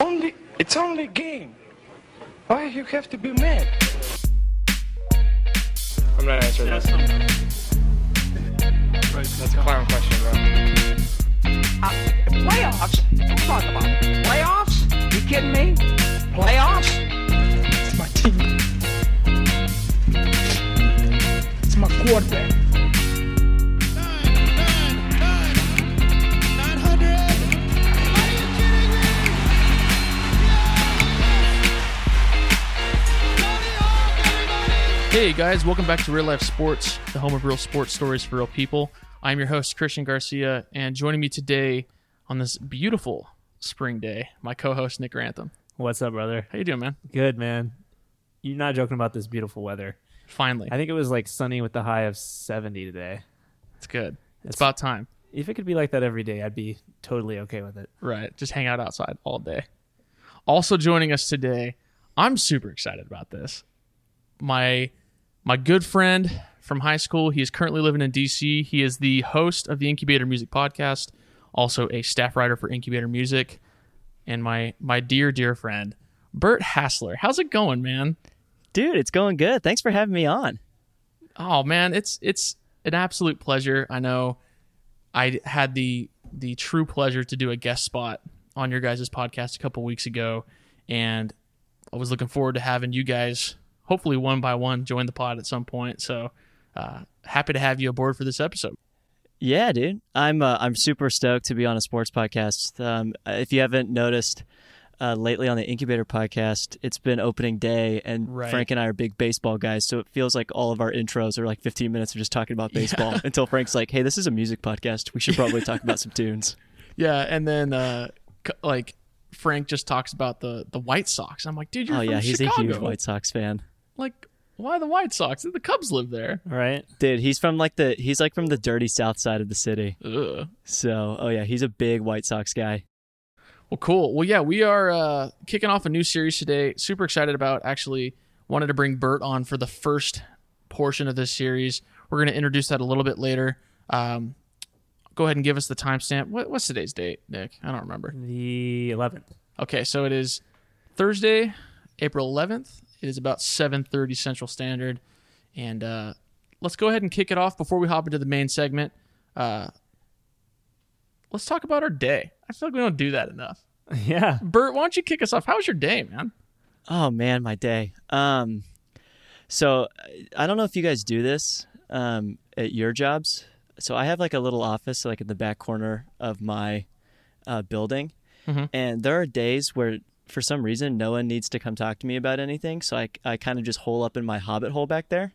Only it's only a game. Why you have to be mad? I'm not answering that. That's a clown question, bro. Uh, playoffs? Don't talk about playoffs? You kidding me? Playoffs? It's my team. It's my quarterback. Hey guys, welcome back to Real Life Sports, the home of real sports stories for real people. I'm your host Christian Garcia, and joining me today on this beautiful spring day, my co-host Nick Grantham. What's up, brother? How you doing, man? Good, man. You're not joking about this beautiful weather. Finally, I think it was like sunny with the high of 70 today. it's good. It's It's- about time, If it could be like that every day, I'd be totally okay with it. right? Just hang out outside all day. Also joining us today, I'm super excited about this. My my good friend from high school. He is currently living in DC. He is the host of the Incubator Music podcast, also a staff writer for Incubator Music, and my my dear dear friend Bert Hassler. How's it going, man? Dude, it's going good. Thanks for having me on. Oh man, it's it's an absolute pleasure. I know I had the the true pleasure to do a guest spot on your guys' podcast a couple weeks ago, and I was looking forward to having you guys, hopefully one by one, join the pod at some point. So uh, happy to have you aboard for this episode. Yeah, dude. I'm uh, I'm super stoked to be on a sports podcast. Um, if you haven't noticed uh, lately on the Incubator podcast, it's been opening day, and Right. Frank and I are big baseball guys, so it feels like all of our intros are like 15 minutes of just talking about baseball until Frank's like, "Hey, this is a music podcast. We should probably talk about some tunes." Yeah, and then uh, like Frank just talks about the the White Sox. I'm like, dude, you're oh yeah, he's Chicago. a huge White Sox fan. Like, why the White Sox? The Cubs live there. Right. Dude, he's from like the he's like from the dirty south side of the city. Ugh. So, oh yeah, he's a big White Sox guy. Well, cool. Well, yeah, we are uh, kicking off a new series today. Super excited about actually wanted to bring Bert on for the first portion of this series. We're going to introduce that a little bit later. Um, go ahead and give us the timestamp. What, what's today's date, Nick? I don't remember. The 11th. Okay, so it is Thursday, April 11th. It is about 7:30 Central Standard, and uh, let's go ahead and kick it off before we hop into the main segment. Uh, let's talk about our day. I feel like we don't do that enough. Yeah. Bert, why don't you kick us off? How was your day, man? Oh man, my day. Um, so I don't know if you guys do this um, at your jobs. So I have like a little office like in the back corner of my uh, building, Mhm. and there are days where for some reason no one needs to come talk to me about anything. So I I kind of just hole up in my hobbit hole back there,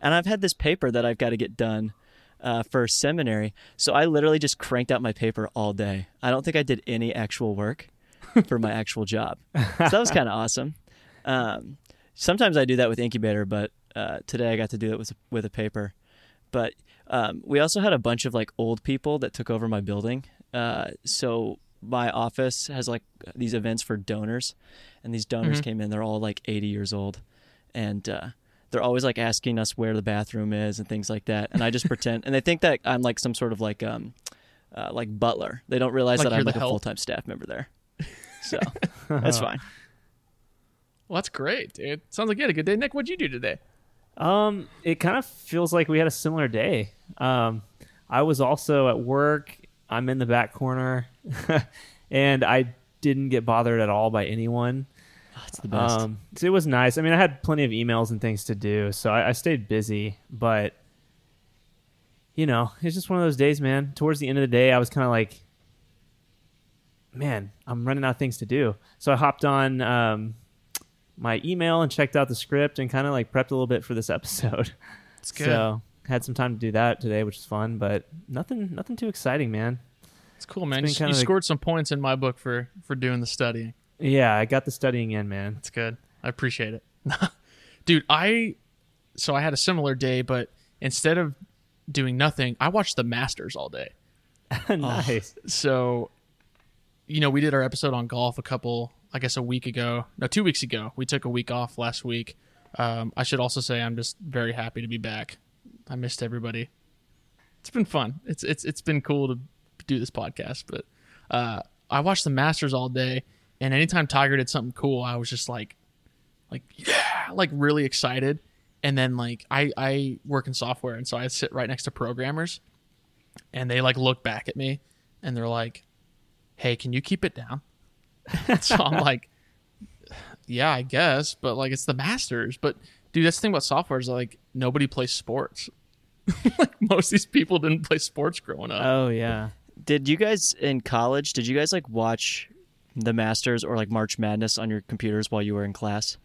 and I've had this paper that I've got to get done. Uh, for seminary, so I literally just cranked out my paper all day. I don't think I did any actual work for my actual job. So that was kind of awesome. Um, sometimes I do that with Incubator, but uh, today I got to do it with with a paper. But um, we also had a bunch of like old people that took over my building. Uh, so my office has like these events for donors, and these donors Mhm. came in. They're all like 80 years old, and uh, they're always like asking us where the bathroom is and things like that. And I just pretend, and they think that I'm like some sort of like um, uh, like butler. They don't realize Like that I'm the like a full time staff member there. So that's fine. Well, that's great, dude. Sounds like you had a good day. Nick, what'd you do today? Um, it kind of feels like we had a similar day. Um, I was also at work. I'm in the back corner, and I didn't get bothered at all by anyone. That's the best. Um, so it was nice. I mean, I had plenty of emails and things to do, so I, I stayed busy. But you know, it's just one of those days, man. Towards the end of the day, I was kind of like, man, I'm running out of things to do. So I hopped on um, my email and checked out the script and kind of like prepped a little bit for this episode. It's good. So had some time to do that today, which is fun. But nothing, nothing too exciting, man. It's cool, man. been You, you scored some points in my book for for doing the studying. Yeah, I got the studying in, man. That's good. I appreciate it. Dude, I so I had a similar day, but instead of doing nothing, I watched the Masters all day. nice. So, you know, we did our episode on golf a couple, I guess a week ago. No, two weeks ago. We took a week off last week. Um, I should also say I'm just very happy to be back. I missed everybody. It's been fun. It's it's it's been cool to do this podcast, but uh, I watched the Masters all day, And anytime Tiger did something cool, I was just like, like yeah, like really excited. And then like I I work in software, and so I sit right next to programmers, and they like look back at me, and they're like, "Hey, can you keep it down?" so I'm like, "Yeah, I guess," but like it's the Masters. But dude, that's the thing about software is like nobody plays sports. like most of these people didn't play sports growing up. Oh yeah. Did you guys in college? Did you guys like watch the Masters or like March Madness on your computers while you were in class?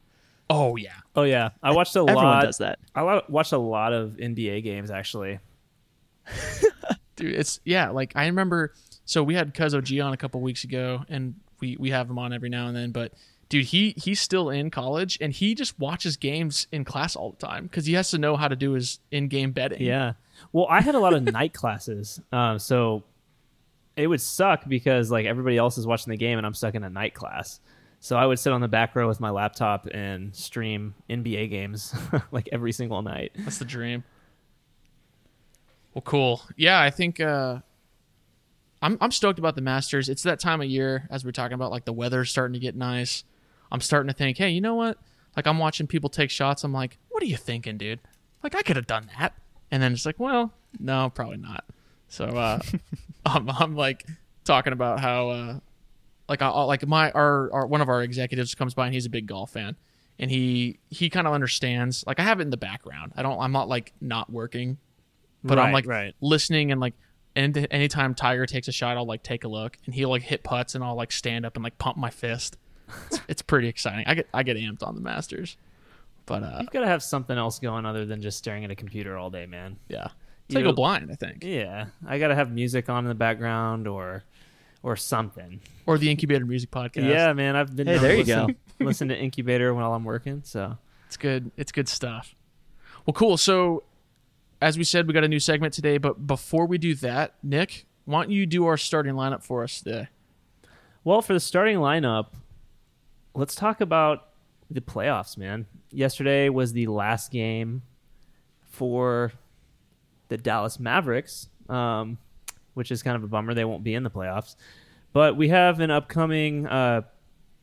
oh yeah, Oh yeah. I watched a Everyone lot. does that. I watched a lot of NBA games actually. dude it's yeah like i remember so we had Cuzzo G on a couple weeks ago and we we have him on every now and then but dude he he's still in college and he just watches games in class all the time because he has to know how to do his in-game betting Yeah. Well, I had a lot of night classes, um, so it would suck because like everybody else is watching the game and I'm stuck in a night class. So I would sit on the back row with my laptop and stream NBA games like every single night. that's the dream. Well cool. Yeah i think uh i'm i'm stoked about the masters. It's that time of year as we're talking about like the weather's starting to get nice. I'm starting to think hey you know what? Like i'm watching people take shots. I'm like what are you thinking dude? Like i could have done that. And then it's like well no probably not so uh I'm, I'm like talking about how uh like I like my our, our one of our executives comes by and he's a big golf fan. And he he kind of understands like I have it in the background. I don't I'm not like not working but I'm like right. listening and like and anytime Tiger takes a shot I'll like take a look. And he'll like hit putts and I'll like stand up and like pump my fist. It's, it's pretty exciting. I get I get amped on the Masters. But uh You've got to have something else going other than just staring at a computer all day, man. yeah it's You like know- go blind I think Yeah, I got to have music on in the background or or something. or the Incubator Music Podcast Yeah, man, I've been Hey, to there you listen, listen to Incubator while I'm working, so It's good. It's good stuff. Well, cool. So, as we said, we got a new segment today. But before we do that, Nick, why don't you do our starting lineup for us today? Well, for the starting lineup, let's talk about the playoffs, man. Yesterday was the last game for the Dallas Mavericks, um, which is kind of a bummer. They won't be in the playoffs. But we have an upcoming uh,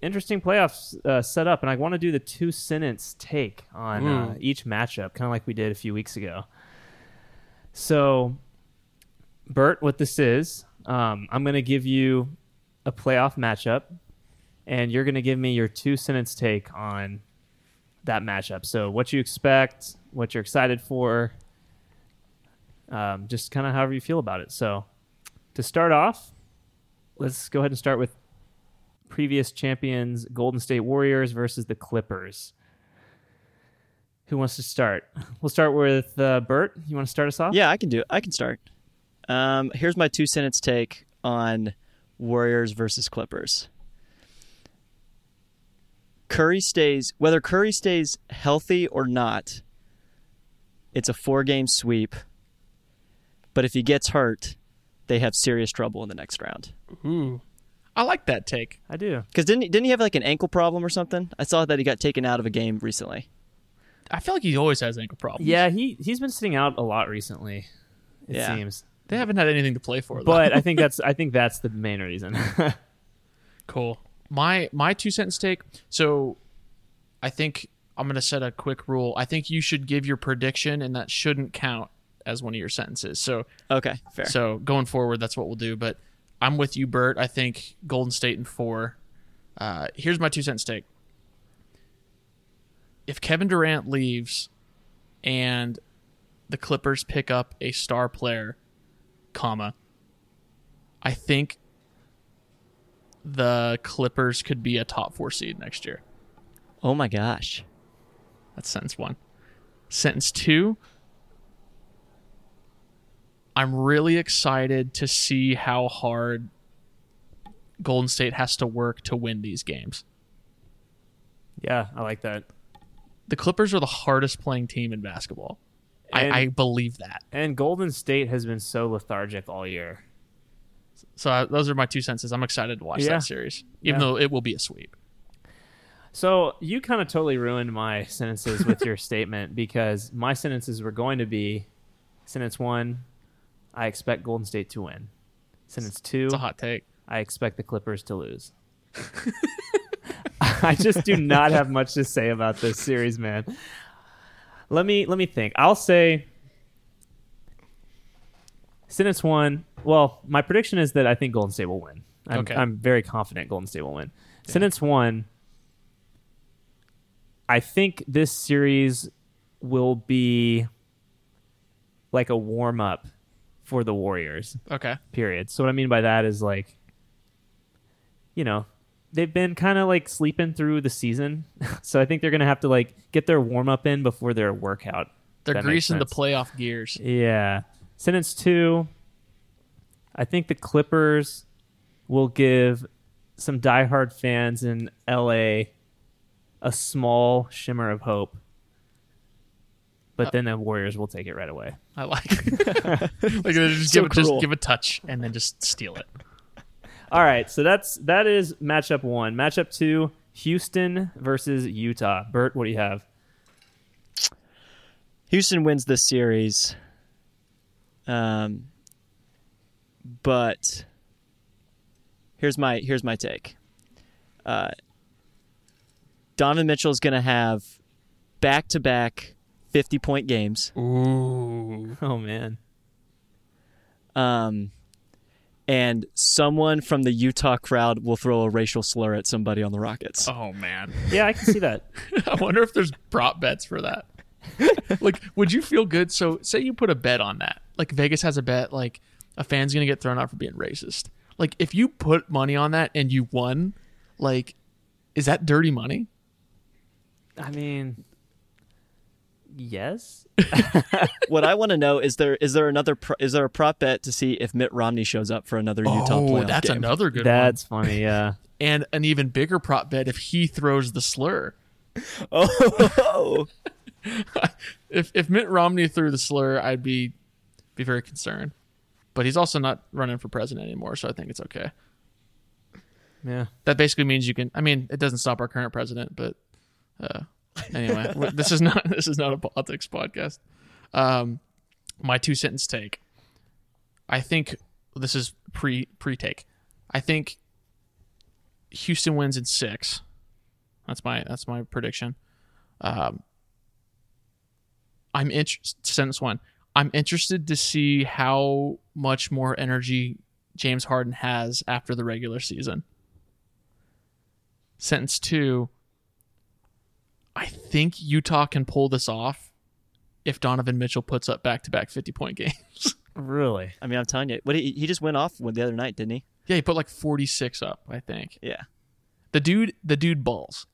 interesting playoffs uh, set up, and I want to do the two sentence take on uh, each matchup, kind of like we did a few weeks ago. So, Bert, what this is, um, I'm going to give you a playoff matchup, and you're going to give me your two sentence take on that matchup. So, what you expect, what you're excited for, um, just kind of however you feel about it. So, to start off, let's go ahead and start with previous champions Golden State Warriors versus the Clippers. Who wants to start? We'll start with uh, Bert. You want to start us off? Yeah, I can do it. I can start. Um, here's my two sentence take on Warriors versus Clippers. Curry stays whether Curry stays healthy or not. It's a four game sweep. But if he gets hurt, they have serious trouble in the next round. Ooh, I like that take. I do. Because didn't he, didn't he have like an ankle problem or something? I saw that he got taken out of a game recently. I feel like he always has ankle problems. Yeah, he he's been sitting out a lot recently. It Yeah. seems, they haven't had anything to play for. Though. but I think that's I think that's the main reason. cool. My my two sentence take. So, I think I'm gonna set a quick rule. I think you should give your prediction, and that shouldn't count as one of your sentences. So Okay, fair. So going forward, that's what we'll do. But I'm with you, Bert. I think Golden State in four. Uh, here's my two cents take. If Kevin Durant leaves, and the Clippers pick up a star player, comma, I think the Clippers could be a top four seed next year. oh my gosh. That's sentence one. Sentence two. I'm really excited to see how hard Golden State has to work to win these games. yeah, I like that. The Clippers are the hardest playing team in basketball. And- I, I believe that. And Golden State has been so lethargic all year. So uh, those are my two senses. I'm excited to watch Yeah. that series, even Yeah. though it will be a sweep. So you kind of totally ruined my sentences with your statement because my sentences were going to be sentence one, I expect Golden State to win. Sentence two, It's a hot take. I expect the Clippers to lose. I just do not have much to say about this series, man. Let me let me think. I'll say sentence one. Well, my prediction is that I think Golden State will win. I'm, Okay. I'm very confident Golden State will win. Sentence one. I think this series will be like a warm up for the Warriors Okay. period. So what I mean by that is like, you know, they've been kind of like sleeping through the season, so I think they're gonna have to like get their warm up in before their workout. They're greasing the playoff gears. Yeah. Sentence two. I think the Clippers will give some diehard fans in LA a small shimmer of hope. But then the Warriors will take it right away. I like. like just So give it, just cruel. give a touch and then just steal it. All right, so that's that is matchup one. Matchup two: Houston versus Utah. Bert, what do you have? Houston wins this series. Um, but here's my here's my take. Uh, Donovan Mitchell is going to have back to back fifty point games. Ooh. Oh man, Um, and someone from the Utah crowd will throw a racial slur at somebody on the Rockets. Oh man. yeah, I can see that. I wonder if there's prop bets for that. like, would you feel good? So, say you put a bet on that. Like, Vegas has a bet, like, a fan's going to get thrown out for being racist. Like, if you put money on that and you won, like, is that dirty money? I mean, yes. what I want to know is there is there another pro, is there a prop bet to see if Mitt Romney shows up for another Utah oh, playoff that's game? another good That's funny. Yeah. And an even bigger prop bet if he throws the slur. Oh, If if Mitt Romney threw the slur, I'd be be very concerned. But he's also not running for president anymore, so I think it's okay. Yeah. that basically means you can i mean it doesn't stop our current president but uh anyway this is not this is not a politics podcast. Um my two sentence take. I think this is pre pre take i think houston wins in six. That's my that's my prediction. Um i'm interested sentence one. I'm interested to see how much more energy james harden has after the regular season. Sentence two, I think Utah can pull this off if Donovan Mitchell puts up back to back 50 point games. Really? I mean, I'm telling you, what he, he just went off with the other night, didn't he? yeah, he put like 46 up, I think. Yeah, The dude, the dude balls.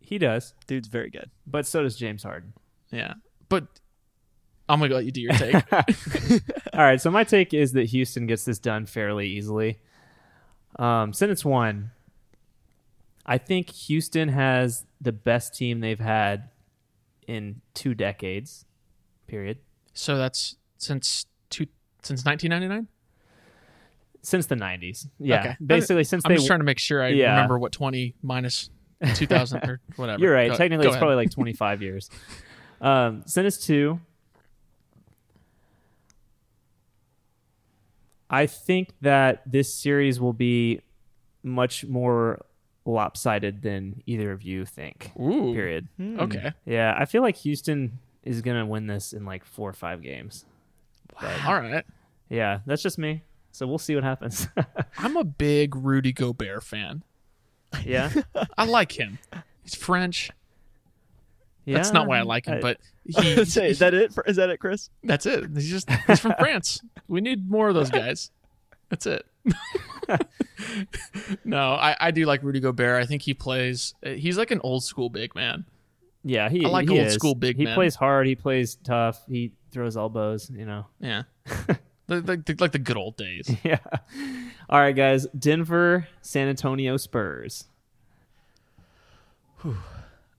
He does, dude's very good. but so does James Harden. Yeah. But I'm going to let you do your take. All right, so my take is that Houston gets this done fairly easily. Um, sentence one. I think Houston has the best team they've had in two decades. Period. so that's since two, since 1999? Since the '90s. Yeah, Okay. basically since I'm they. just trying to make sure I Yeah. remember what 20 minus 2000 or whatever. You're right. Go- Technically, go it's ahead. probably like 25 years. Um, sentence two. I think that this series will be much more lopsided than either of you think. Ooh. Period. Hmm. Okay. Yeah, I feel like Houston is gonna win this in like four or five games. All right. Yeah, that's just me. So we'll see what happens. I'm a big Rudy Gobert fan. yeah, I like him. He's French. yeah. That's not why I like him, I- but he, Say, is that it? For, is that it, Chris? that's it. He's just he's from France. We need more of those guys. That's it. no, I, I do like Rudy Gobert. I think he plays. He's like an old school big man. yeah, he I like he old is. school big He men. plays hard. He plays tough. He throws elbows. You know. Yeah, like, like, like the good old days. Yeah. All right, guys. Denver, San Antonio Spurs.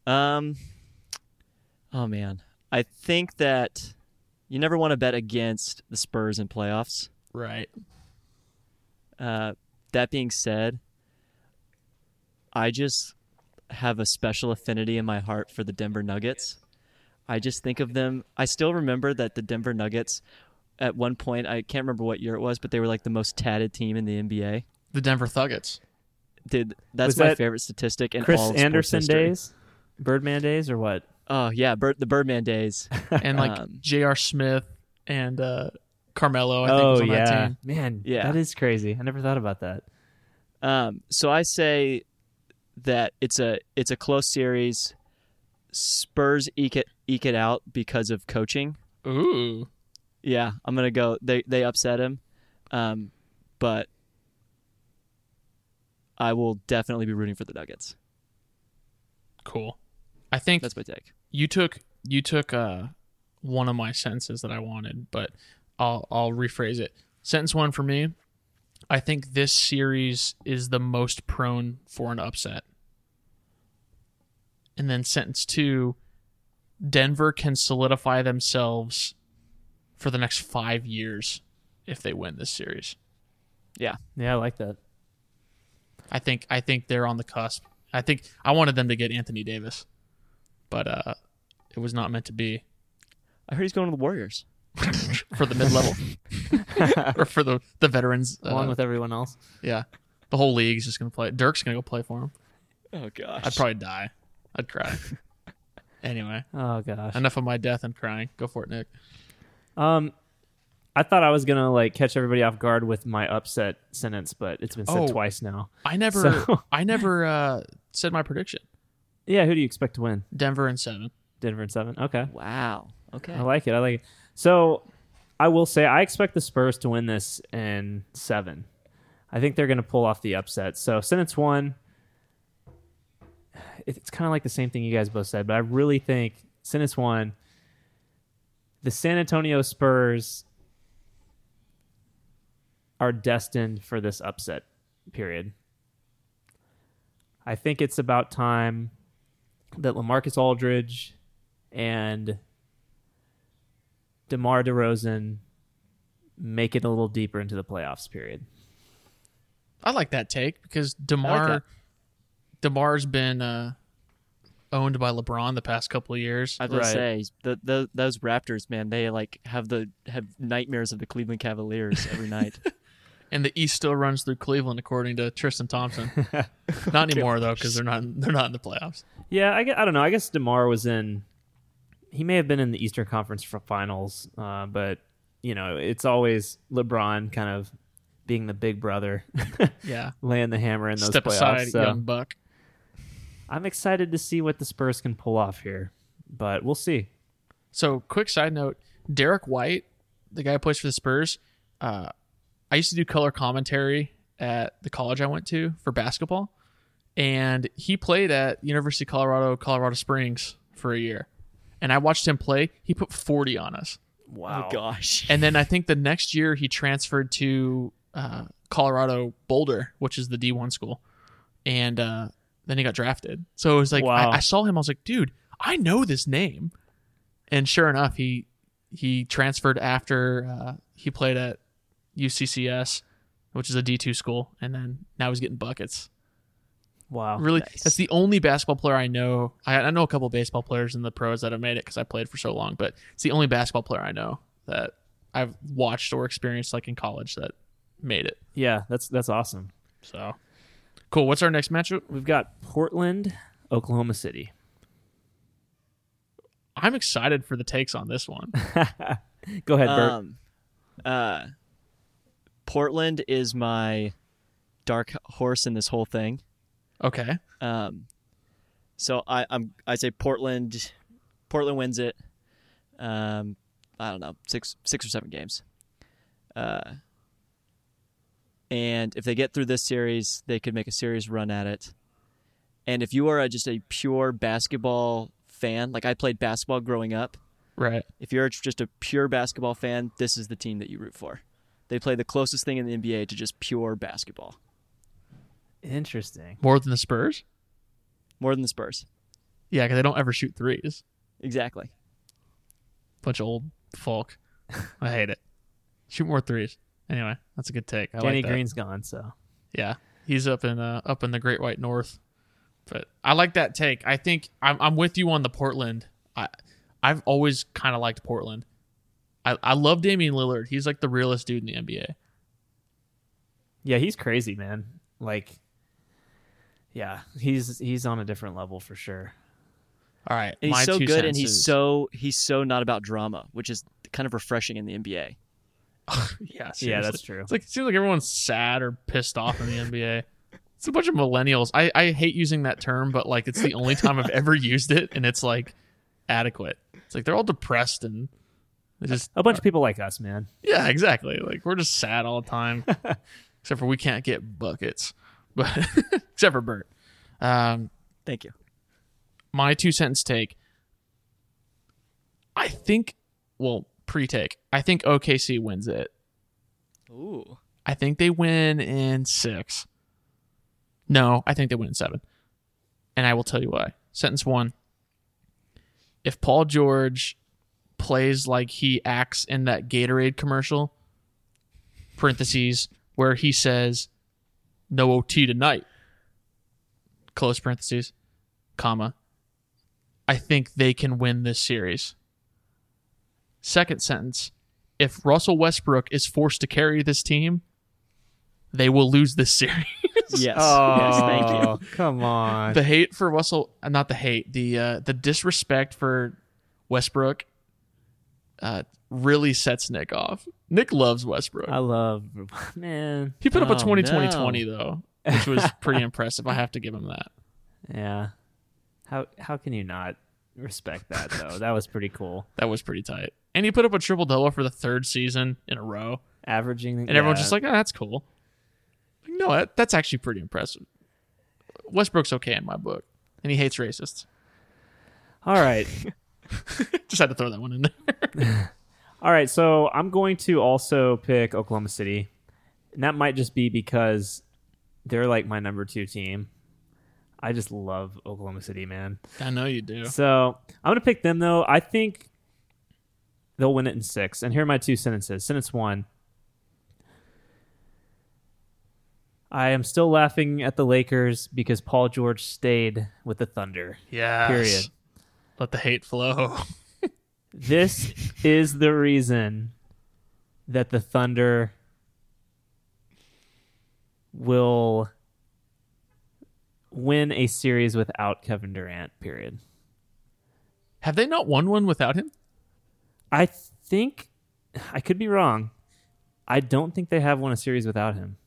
Um, oh man, I think that you never want to bet against the Spurs in playoffs. Right. Uh, that being said, I just have a special affinity in my heart for the Denver Nuggets. I just think of them. I still remember that the Denver Nuggets, at one point, I can't remember what year it was, but they were like the most tatted team in the NBA. The Denver Thuggets. Dude, that's Was my that favorite statistic in Chris all of sports Andersen history. days, Birdman days, or what? Oh yeah, Bird, the Birdman days. and like Um, J.R. Smith and uh, Carmelo. I think was oh on yeah, that team. man, Yeah. that is crazy. I never thought about that. Um, so I say that it's a it's a close series. Spurs eke it eke it out because of coaching. Ooh, Yeah, I'm gonna go. They they upset him, um, but I will definitely be rooting for the Nuggets. cool. I think That's my take. you took you took uh, one of my sentences that I wanted, but I'll I'll rephrase it. Sentence one for me. I think this series is the most prone for an upset. And then sentence two, Denver can solidify themselves for the next five years if they win this series. Yeah, Yeah, I like that. I think I think they're on the cusp. I think I wanted them to get Anthony Davis, but uh, it was not meant to be I heard he's going to the Warriors. for the mid level or for the the veterans. Along uh, with everyone else. yeah, the whole league's just gonna play. Dirk's gonna go play for him. Oh gosh, I'd probably die. I'd cry. anyway, Oh gosh. enough of my death and crying. Go for it, Nick. Um, I thought I was gonna like catch everybody off guard with my upset sentence, but it's been said Oh. twice now. I never, So- I never uh, said my prediction. Yeah, who do you expect to win? Denver and seven. Denver and seven. Okay, wow. Okay, I like it. I like it. So, I will say I expect the Spurs to win this in seven. I think they're gonna pull off the upset. So sentence one. It's kind of like the same thing you guys both said, but I really think sentence one. The San Antonio Spurs are destined for this upset period. I think it's about time that LaMarcus Aldridge and DeMar DeRozan make it a little deeper into the playoffs period. I like that take because Demar, that. Demar's been uh, owned by LeBron the past couple of years. I was Right. say the, the those Raptors, man, they like have the have nightmares of the Cleveland Cavaliers every night. and the East still runs through Cleveland, according to Tristan Thompson. not anymore though, because they're not they're not in the playoffs. Yeah, I, gue- I don't know. I guess DeMar was in. He may have been in the Eastern Conference finals, uh, but you know it's always LeBron kind of being the big brother, Yeah, laying the hammer in those step playoffs. aside, so young buck. I'm excited to see what the Spurs can pull off here, but we'll see. So, quick side note: Derrick White, the guy who plays for the Spurs, uh, I used to do color commentary at the college I went to for basketball, and he played at University of Colorado, Colorado Springs for a year, and I watched him play. He put 40 on us, Wow. Oh gosh. and then I think the next year he transferred to uh, Colorado Boulder, which is the D1 school, and uh, then he got drafted. So it was like Wow. I, I saw him, I was like, dude, I know this name, and sure enough, he he transferred after uh, he played at UCCS, which is a D2 school, and then now he's getting buckets. Wow, Really, Nice. that's the only basketball player I know. I, I know a couple baseball players in the pros that have made it because I played for so long, but it's the only basketball player I know that I've watched or experienced like in college that made it. yeah, that's that's awesome. So cool. What's our next matchup? We've got Portland, Oklahoma City. I'm excited for the takes on this one. Go ahead, Bert. Um, uh, Portland is my dark horse in this whole thing. Okay. Um, so I, I'm I say Portland. Portland wins it. Um, I don't know six six or seven games. Uh, and if they get through this series, they could make a serious run at it. And if you are a, just a pure basketball fan, like I played basketball growing up, Right. if you're just a pure basketball fan, this is the team that you root for. They play the closest thing in the NBA to just pure basketball, Interesting. More than the Spurs? more than the Spurs. Yeah, because they don't ever shoot threes. Exactly. Bunch of old folk. I hate it. Shoot more threes. Anyway, that's a good take. I Danny like that. Green's gone, so Yeah, he's up in uh, up in the Great White North. But I like that take. I think I'm I'm with you on the Portland. I I've always kind of liked Portland. I I love Damian Lillard. He's like the realest dude in the NBA. yeah, he's crazy, man. Like yeah, he's he's on a different level for sure. All right, And he's so good, and he's so he's so not about drama, which is kind of refreshing in the NBA. yeah, Yeah, that's true. It's like it seems like everyone's sad or pissed off in the NBA. It's a bunch of millennials. I, I hate using that term, but like it's the only time I've ever used it, and it's like adequate. It's like they're all depressed and just A bunch of people like us, man. yeah, exactly. Like we're just sad all the time, except for we can't get buckets, but except for Bert. Um, Thank you. my two sentence take. I think, well, pre-take. I think OKC wins it. Ooh, I think they win in six. No, I think they win in seven. And I will tell you why. Sentence one. If Paul George plays like he acts in that Gatorade commercial, parentheses, where he says, no OT tonight, close parentheses, comma, I think they can win this series. Second sentence. If Russell Westbrook is forced to carry this team, they will lose this series. yes, Oh, yes, thank you. Come on. the hate for Russell, uh, not the hate, the uh, the disrespect for Westbrook, uh, really sets Nick off. Nick loves Westbrook. I love man. he put up a Oh, 20 20 no. 20 though, which was pretty impressive. I have to give him that. Yeah. How how can you not respect that though? That was pretty cool. That was pretty tight. And he put up a triple double for the third season in a row, Averaging and everyone's just like, "Oh, that's cool." Like, no, that, that's actually pretty impressive. Westbrook's okay in my book, and he hates racists. All right. Just had to throw that one in there. All right, so I'm going to also pick Oklahoma City. And that might just be because they're like my number 2 team. I just love Oklahoma City, man. I know you do. So I'm going to pick them, though. I think they'll win it in six. And here are my two sentences. Sentence one I am still laughing at the Lakers because Paul George stayed with the Thunder. Yeah. Period. Let the hate flow. This is the reason that the Thunder will win a series without Kevin Durant, period. Have they not won one without him? I think I could be wrong. I don't think they have won a series without him.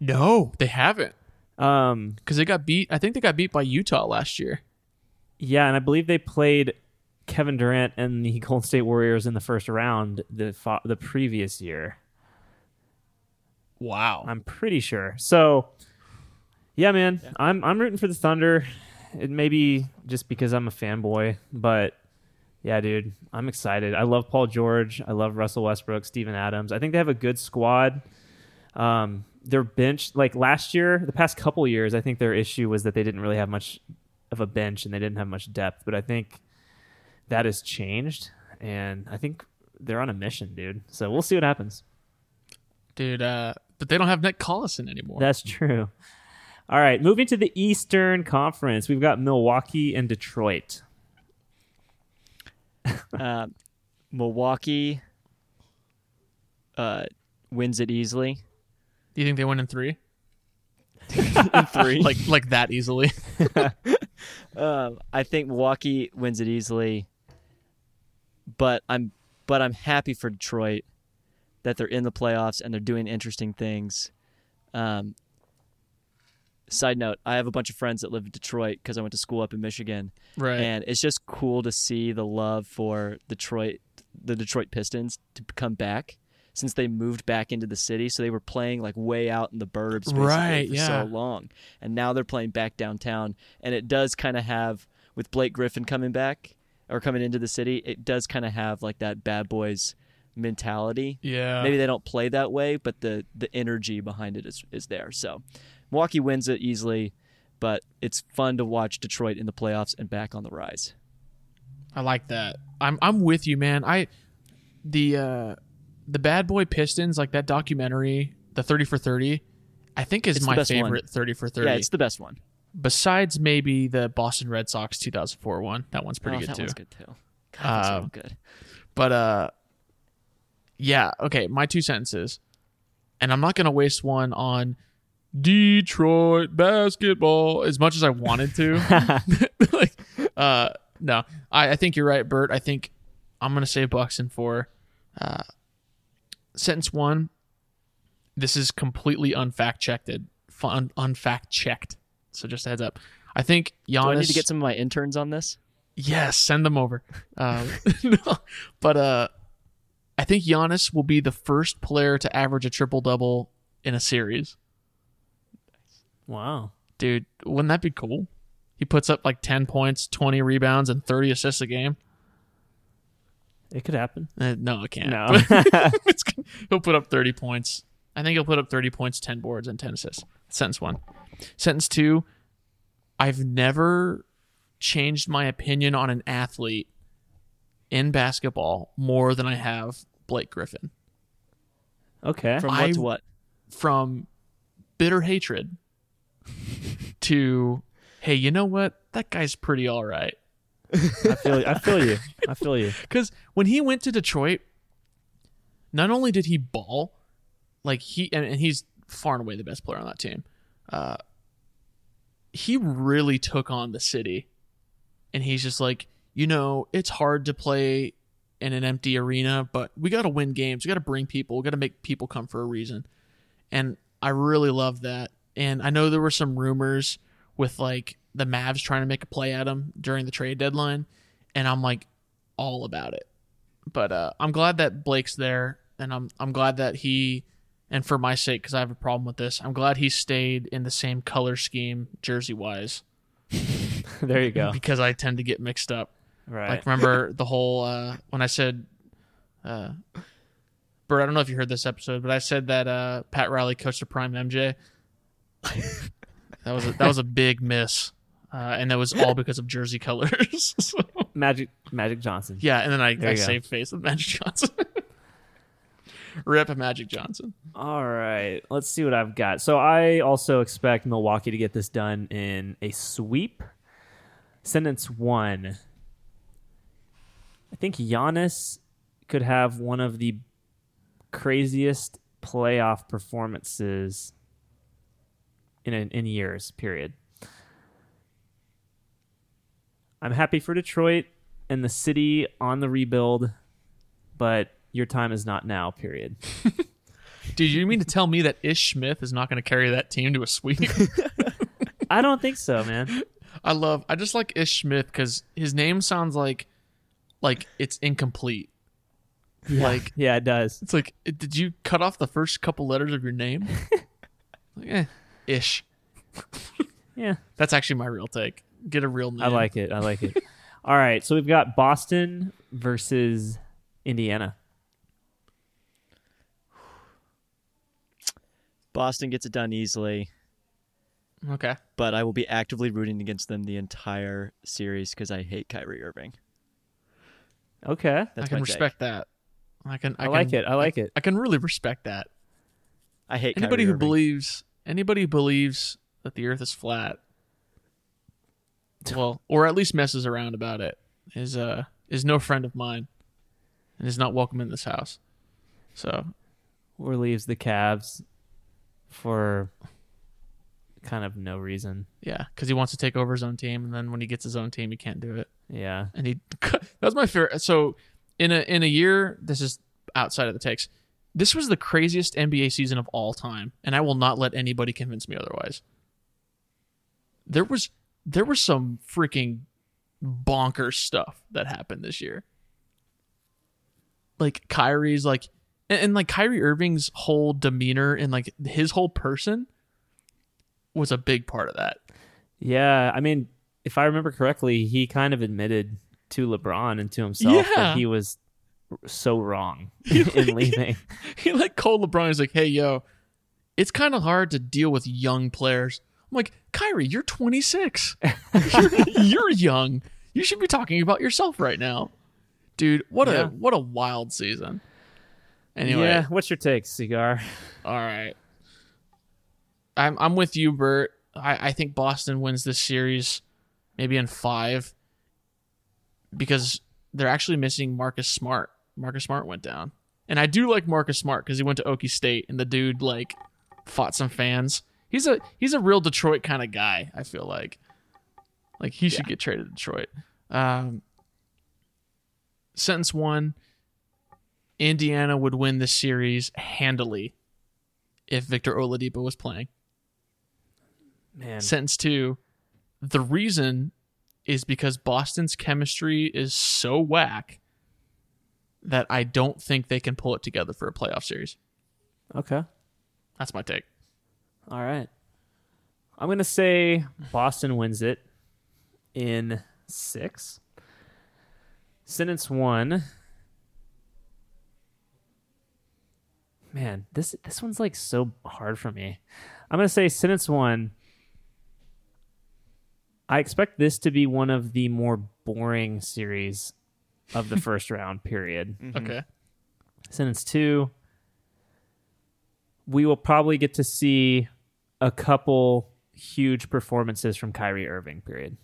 No, they haven't. Um, Because they got beat. I think they got beat by Utah last year. yeah, and I believe they played Kevin Durant and the Golden State Warriors in the first round the fo- the previous year. Wow. I'm pretty sure. So, yeah, man, I'm I'm rooting for the Thunder. It may be just because I'm a fanboy, but yeah, dude, I'm excited. I love Paul George. I love Russell Westbrook, Steven Adams. I think they have a good squad. Um, their bench, like last year, the past couple years, I think their issue was that they didn't really have much of a bench and they didn't have much depth. But I think that has changed, and I think they're on a mission, dude. So we'll see what happens. Dude, uh, but they don't have Nick Collison anymore. That's true. All right, moving to the Eastern Conference, we've got Milwaukee and Detroit. Uh, Milwaukee uh, wins it easily. Do you think they win in three? in Three. like like that easily? Um, I think Milwaukee wins it easily, but I'm but I'm happy for Detroit that they're in the playoffs and they're doing interesting things. Um, side note: I have a bunch of friends that live in Detroit because I went to school up in Michigan, Right. and it's just cool to see the love for Detroit, the Detroit Pistons, to come back since they moved back into the city. So they were playing like way out in the burbs, Right, for yeah. so long, and now they're playing back downtown. And it does kind of have with Blake Griffin coming back or coming into the city, it does kind of have like that bad boys mentality. yeah. Maybe they don't play that way, but the the energy behind it is is there. So Milwaukee wins it easily, but it's fun to watch Detroit in the playoffs and back on the rise. I like that. I'm I'm with you, man. I the uh the Bad Boy Pistons, like that documentary, the 30 for 30, I think is It's my best one. favorite 30 for 30. Yeah, it's the best one. Besides maybe the Boston Red Sox 2004 one. That one's pretty oh, good that too. one's good too. God, that's Uh, good. But uh yeah, okay, my two sentences. And I'm not going to waste one on Detroit basketball as much as I wanted to. like, uh, no, I, I think you're right, Bert. I think I'm gonna say Bucks in four. Uh, sentence one. This is completely unfact checked. Fun, unfact checked. So just a heads up. I think Giannis. Do I need to get some of my interns on this? Yes, send them over. Uh, no, but uh, I think Giannis will be the first player to average a triple double in a series. Wow. Dude, wouldn't that be cool? He puts up like 10 points, 20 rebounds, and 30 assists a game. It could happen. Uh, no, it can't. No. He'll put up 30 points. I think he'll put up 30 points, 10 boards, and 10 assists. Sentence one. Sentence two I've never changed my opinion on an athlete in basketball more than I have Blake Griffin. Okay. From I- what to what? From bitter hatred to, hey, you know what? That guy's pretty all right. I feel I feel you. I feel you. Because when he went to Detroit, not only did he ball, like he and, and he's far and away the best player on that team. Uh, he really took on the city, and he's just like, you know, it's hard to play in an empty arena, but we got to win games. We got to bring people. We got to make people come for a reason, and I really love that. And I know there were some rumors with like the Mavs trying to make a play at him during the trade deadline, and I'm like all about it. But uh, I'm glad that Blake's there, and I'm I'm glad that he, and for my sake, because I have a problem with this, I'm glad he stayed in the same color scheme jersey wise, There you go. because I tend to get mixed up. Right. Like remember the whole uh, when I said, uh, Bert, I don't know if you heard this episode, but I said that uh, Pat Riley coached a prime MJ. that was a, that was a big miss, uh, and that was all because of jersey colors. So- Magic Magic Johnson. yeah, and then I, I saved face with Magic Johnson. Rip Magic Johnson. All right. Let's see what I've got. So I also expect Milwaukee to get this done in a sweep. Sentence one. I think Giannis could have one of the craziest playoff performances in a, in years. Period. I'm happy for Detroit and the city on the rebuild, but your time is not now. Period. Dude, you mean to tell me that Ish Smith is not going to carry that team to a sweep? I don't think so, man. I love. I just like Ish Smith because his name sounds like, like it's incomplete. Like Yeah, it does. it's like, did you cut off the first couple letters of your name? like, eh, Ish. Yeah, That's actually my real take. Get a real name. I like it. I like it. All right, so we've got Boston versus Indiana. Boston gets it done easily, Okay. but I will be actively rooting against them the entire series because I hate Kyrie Irving. Okay, That's I can my take. respect that. I can. I, I, can, like it. I like it. I can really respect that. I hate Anybody Kyrie who Irving. believes anybody who believes that the Earth is flat, well, or at least messes around about it, is uh is no friend of mine, and is not welcome in this house. So Or leaves the Cavs for kind of no reason. yeah, because he wants to take over his own team, and then when he gets his own team, he can't do it. Yeah. And he that was my favorite. So in a in a year, this is outside of the takes. This was the craziest NBA season of all time, and I will not let anybody convince me otherwise. There was there was some freaking bonkers stuff that happened this year. Like Kyrie's like and, and like Kyrie Irving's whole demeanor and like his whole person was a big part of that. Yeah, I mean, if I remember correctly, he kind of admitted to LeBron and to himself Yeah. that he was so wrong in leaving. he like called LeBron. He's like, "Hey, yo, it's kind of hard to deal with young players." I'm like, Kyrie, you're 26. you're, you're young. You should be talking about yourself right now, dude. What Yeah. a what a wild season. Anyway, Yeah, what's your take, Cigar? all right. I'm I'm with you, Bert. I, I think Boston wins this series, maybe in five, because they're actually missing Marcus Smart. Marcus Smart went down, and I do like Marcus Smart because he went to Okie State, and the dude like fought some fans. He's a he's a real Detroit kind of guy. I feel like, like he should get traded to Detroit. Um, sentence one: Indiana would win this series handily if Victor Oladipo was playing. Man, Sentence two: The reason is because Boston's chemistry is so whack that I don't think they can pull it together for a playoff series. okay. That's my take. All right. I'm going to say Boston wins it in six. Sentence one. Man, this this one's like so hard for me. I'm gonna say sentence one. I expect this to be one of the more boring series of the first round. Period. Mm-hmm. Okay. Sentence two, we will probably get to see a couple huge performances from Kyrie Irving, period.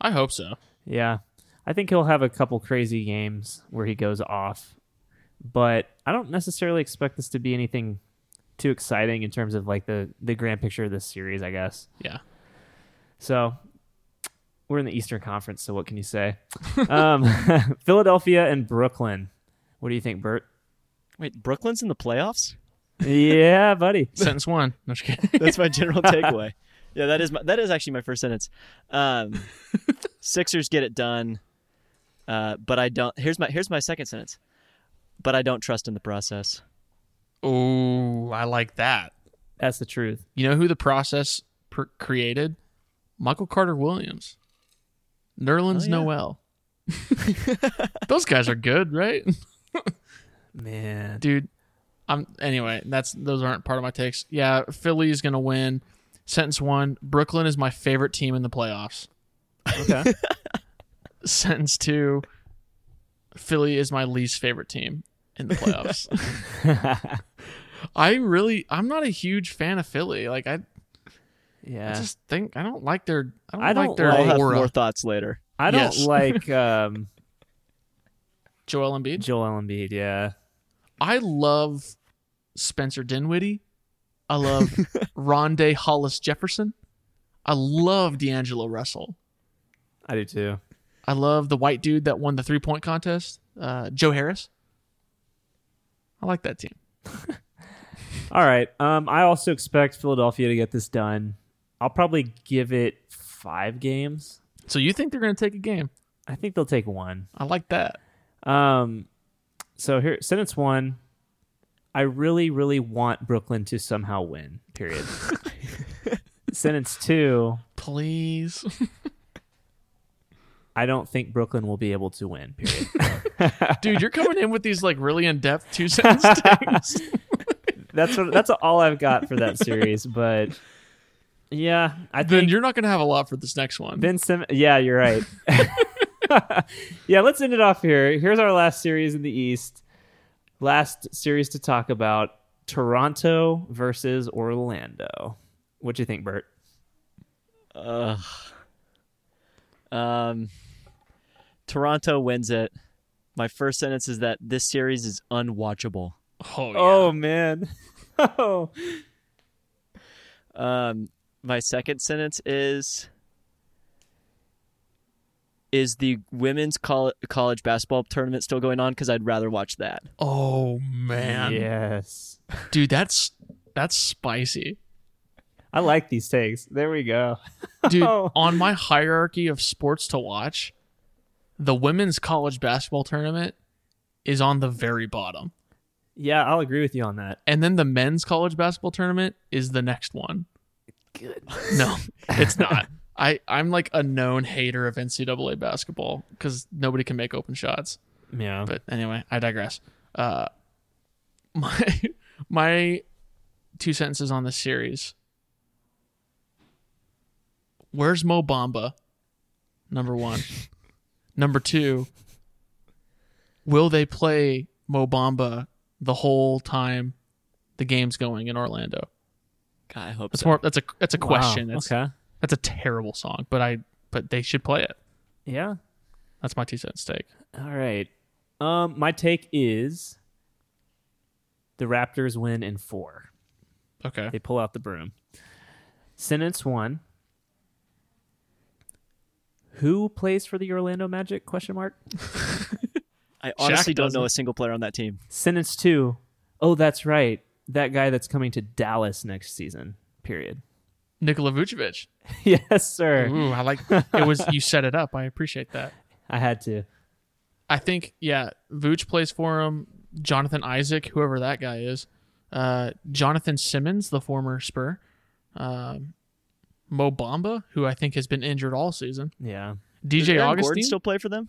I hope so. Yeah. I think he'll have a couple crazy games where he goes off, but I don't necessarily expect this to be anything too exciting in terms of like the, the grand picture of this series, I guess. Yeah. So we're in the Eastern Conference, so what can you say? um, Philadelphia and Brooklyn. What do you think, Bert? Wait, Brooklyn's in the playoffs? yeah, buddy. Sentence one. No, just kidding. That's my general takeaway. Yeah, that is my, that is actually my first sentence. Um, Sixers get it done, uh, but I don't. Here's my here's my second sentence. But I don't trust in the process. Oh, I like that. That's the truth. You know who the process per- created? Michael Carter Williams, Nerlens Oh, yeah. Noel. Those guys are good, right, Man. dude? I'm anyway. That's those aren't part of my takes. Yeah, Philly is gonna win. Sentence one: Brooklyn is my favorite team in the playoffs. Okay. Sentence two: Philly is my least favorite team in the playoffs. I really, I'm not a huge fan of Philly. Like I, I yeah. just think I don't like their. I don't, I don't like their I'll have more thoughts later. I don't Yes. like um, Joel Embiid. Joel Embiid. Yeah. I love Spencer Dinwiddie. I love Rondae Hollis Jefferson. I love D'Angelo Russell. I do too. I love the white dude that won the three point contest, uh, Joe Harris. I like that team. All right. Um, I also expect Philadelphia to get this done. I'll probably give it five games. So you think they're going to take a game? I think they'll take one. I like that. Um, so here, sentence one. I really, really want Brooklyn to somehow win. Period. sentence two. Please. I don't think Brooklyn will be able to win. Period. Dude, you're coming in with these like really in depth two sentence things. that's what, that's all I've got for that series. But yeah, I then think you're not going to have a lot for this next one. Ben Sim- yeah, you're right. yeah, let's end it off here. Here's our last series in the East. Last series to talk about Toronto versus Orlando. What do you think, Bert? Ugh. Um, Toronto wins it. My first sentence is that this series is unwatchable. oh, yeah. Oh man. Oh. Um, my second sentence is is the women's col- college basketball tournament still going on because I'd rather watch that. Oh man. Yes. Dude, that's that's spicy. I like these takes. There we go. Dude, Oh. on my hierarchy of sports to watch, the women's college basketball tournament is on the very bottom. Yeah, I'll agree with you on that. And then the men's college basketball tournament is the next one. Good. No, it's not. I, I'm like a known hater of NCAA basketball because nobody can make open shots. Yeah. But anyway, I digress. Uh, my my two sentences on this series. Where's Mo Bamba? Number one. Number two. Will they play Mo Bamba the whole time the game's going in Orlando? God, I hope That's so. more. That's a that's a Wow, question. That's, okay. That's a terrible song, but I but they should play it. Yeah. That's my two cents take. All right. Um, my take is the Raptors win in four. Okay. They pull out the broom. Sentence one. Who plays for the Orlando Magic? Question mark. I honestly don't know doesn't. a single player on that team. Sentence two. Oh, that's right. That guy that's coming to Dallas next season. Period. Nikola Vucevic. yes, sir. Ooh, I like it was you set it up. I appreciate that. I had to. I think yeah, Vooch plays for him. Jonathan Isaac, whoever that guy is. Uh, Jonathan Simmons, the former Spur. Um, Mo Bamba, who I think has been injured all season. Yeah. Does DJ Aaron Augustin. Gordon still play for them?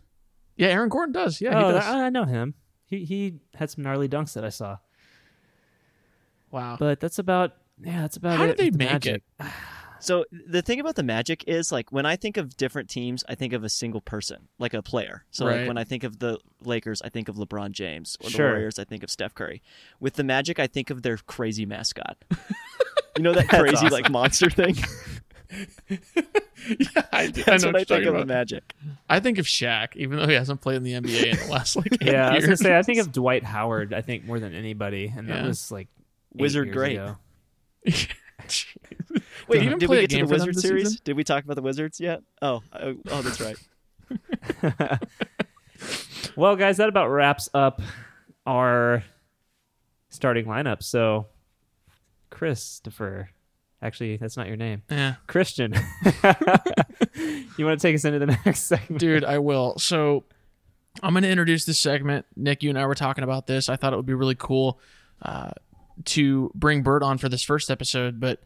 yeah, Aaron Gordon does. Yeah, oh, he does. I I know him. He he had some gnarly dunks that I saw. wow. But that's about yeah, that's about How it. did they with the make Magic. it? So the thing about the Magic is like when I think of different teams, I think of a single person, like a player. So Right. like when I think of the Lakers, I think of LeBron James. Or the Warriors, I think of Steph Curry. With the Magic, I think of their crazy mascot. you know that crazy awesome. like monster thing? yeah, I, do- I know what I you're think talking of the about. Magic. I think of Shaq, even though he hasn't played in the NBA in the last like eight Yeah, I was gonna years. say I think of Dwight Howard. I think more than anybody, and that was like eight Wizard great. ago. Wait, Did even did play we a get to game the Wizard series? season? Did we talk about the Wizards yet? Oh, oh, oh that's right. Well, guys, that about wraps up our starting lineup. So, Christopher, actually, that's not your name, yeah. Christian. you want to take us into the next segment? Dude, I will. So I'm going to introduce this segment. Nick, you and I were talking about this. I thought it would be really cool uh, to bring Bert on for this first episode, but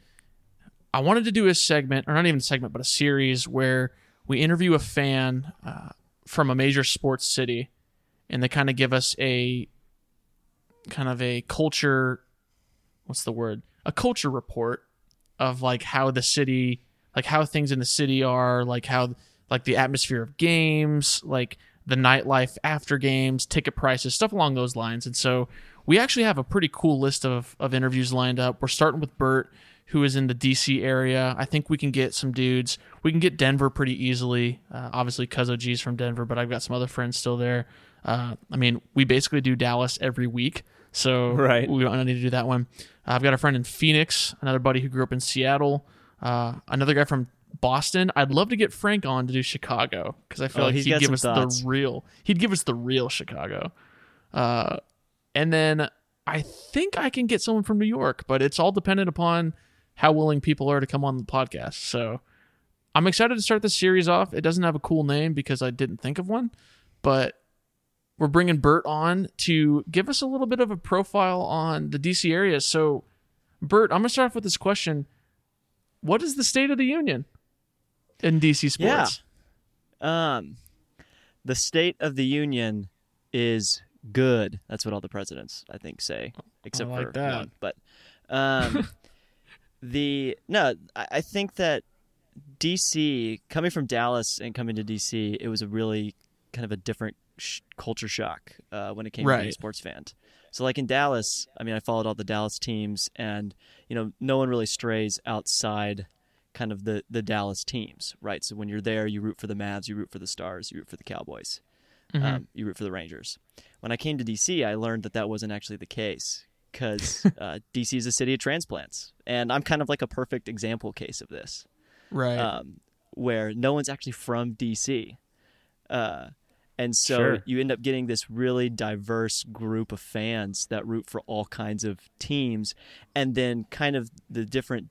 I wanted to do a segment, or not even a segment, but a series where we interview a fan uh, from a major sports city, and they kind of give us a kind of a culture. What's the word? A culture report of like how the city, like how things in the city are, like how like the atmosphere of games, like the nightlife after games, ticket prices, stuff along those lines. And so we actually have a pretty cool list of, of interviews lined up. We're starting with Bert, who is in the DC area. I think we can get some dudes. We can get Denver pretty easily. Uh, obviously, Cuzzo G's from Denver, but I've got some other friends still there. Uh, I mean, we basically do Dallas every week. So Right. we don't need to do that one. Uh, I've got a friend in Phoenix, another buddy who grew up in Seattle, uh, another guy from Boston. I'd love to get Frank on to do Chicago because I feel Oh, like he'd give us thoughts. the real. He'd give us the real Chicago. Uh, and then I think I can get someone from New York, but it's all dependent upon how willing people are to come on the podcast. So I'm excited to start this series off. It doesn't have a cool name because I didn't think of one, but we're bringing Bert on to give us a little bit of a profile on the DC area. So, Bert, I'm going to start off with this question. What is the state of the union in DC sports? Yeah. Um, the state of the union is good. That's what all the presidents, I think, say, except like for that. one. But um, the no, I, I think that DC coming from Dallas and coming to DC, it was a really kind of a different sh- culture shock uh, when it came to being a sports fan. So, like in Dallas, I mean, I followed all the Dallas teams, and you know, no one really strays outside kind of the the Dallas teams, right? So when you're there, you root for the Mavs, you root for the Stars, you root for the Cowboys, um, you root for the Rangers. When I came to DC, I learned that that wasn't actually the case because uh, DC is a city of transplants, and I'm kind of like a perfect example case of this, Right. um, where no one's actually from DC. Uh, and so Sure. you end up getting this really diverse group of fans that root for all kinds of teams, and then kind of the different,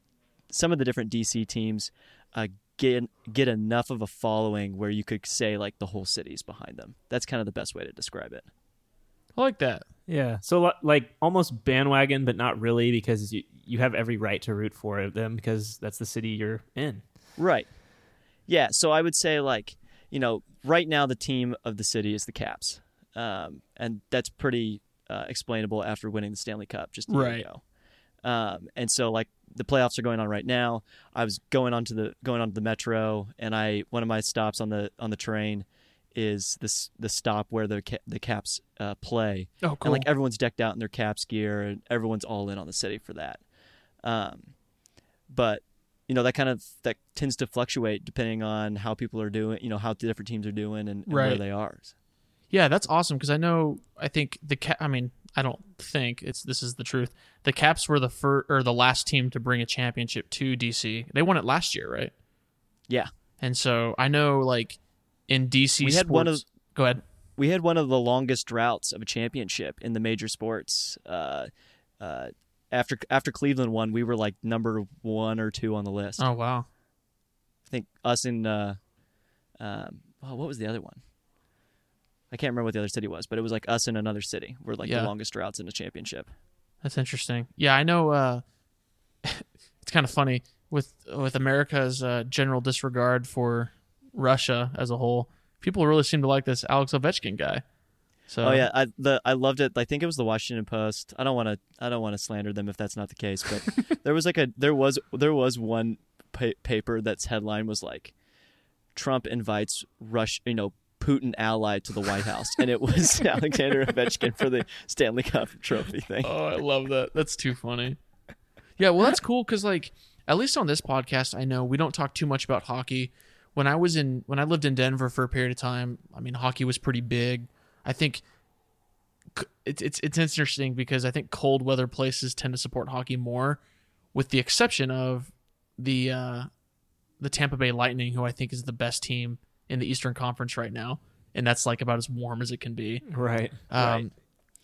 some of the different DC teams uh, get get enough of a following where you could say like the whole city's behind them. That's kind of the best way to describe it. I like that. Yeah. So like almost bandwagon, but not really because you you have every right to root for them because that's the city you're in. Right. Yeah. So I would say like you know right now the team of the city is the Caps, um, and that's pretty uh, explainable after winning the Stanley Cup just a year Right. ago. Um, and so like the playoffs are going on right now. I was going onto the going onto the metro, and I one of my stops on the on the train is this the stop where the the Caps uh, play, Oh, cool. and like everyone's decked out in their Caps gear, and everyone's all in on the city for that. Um, but you know that kind of that tends to fluctuate depending on how people are doing, you know how the different teams are doing and, and where they are. Yeah, that's awesome because I know I think the cap I mean I don't think it's this is the truth. The Caps were the first or the last team to bring a championship to DC. They won it last year, right? Yeah. And so I know, like in DC, We had one sports- of- Go ahead. we had one of the longest droughts of a championship in the major sports. Uh, uh, after after Cleveland won, we were like number one or two on the list. Oh wow. I think us and uh, um, oh, what was the other one? I can't remember what the other city was, but it was like us in another city We're like Yeah. the longest droughts in a championship. That's interesting. Yeah, I know. Uh, it's kind of funny with with America's uh, general disregard for Russia as a whole. People really seem to like this Alex Ovechkin guy. So Oh yeah, I the I loved it. I think it was the Washington Post. I don't want to I don't want to slander them if that's not the case, but there was like a there was there was one pa- paper that's headline was like Trump invites Rush, you know, Putin ally to the White House, and it was Alexander Ovechkin for the Stanley Cup trophy thing. Oh, I love that. That's too funny. Yeah, well, that's cool because, like, at least on this podcast, I know we don't talk too much about hockey. When I was in, when I lived in Denver for a period of time, I mean, hockey was pretty big. I think it's it's it's interesting because I think cold weather places tend to support hockey more, with the exception of the uh, the Tampa Bay Lightning, who I think is the best team in the Eastern Conference right now, and that's like about as warm as it can be. Right. Um, Right.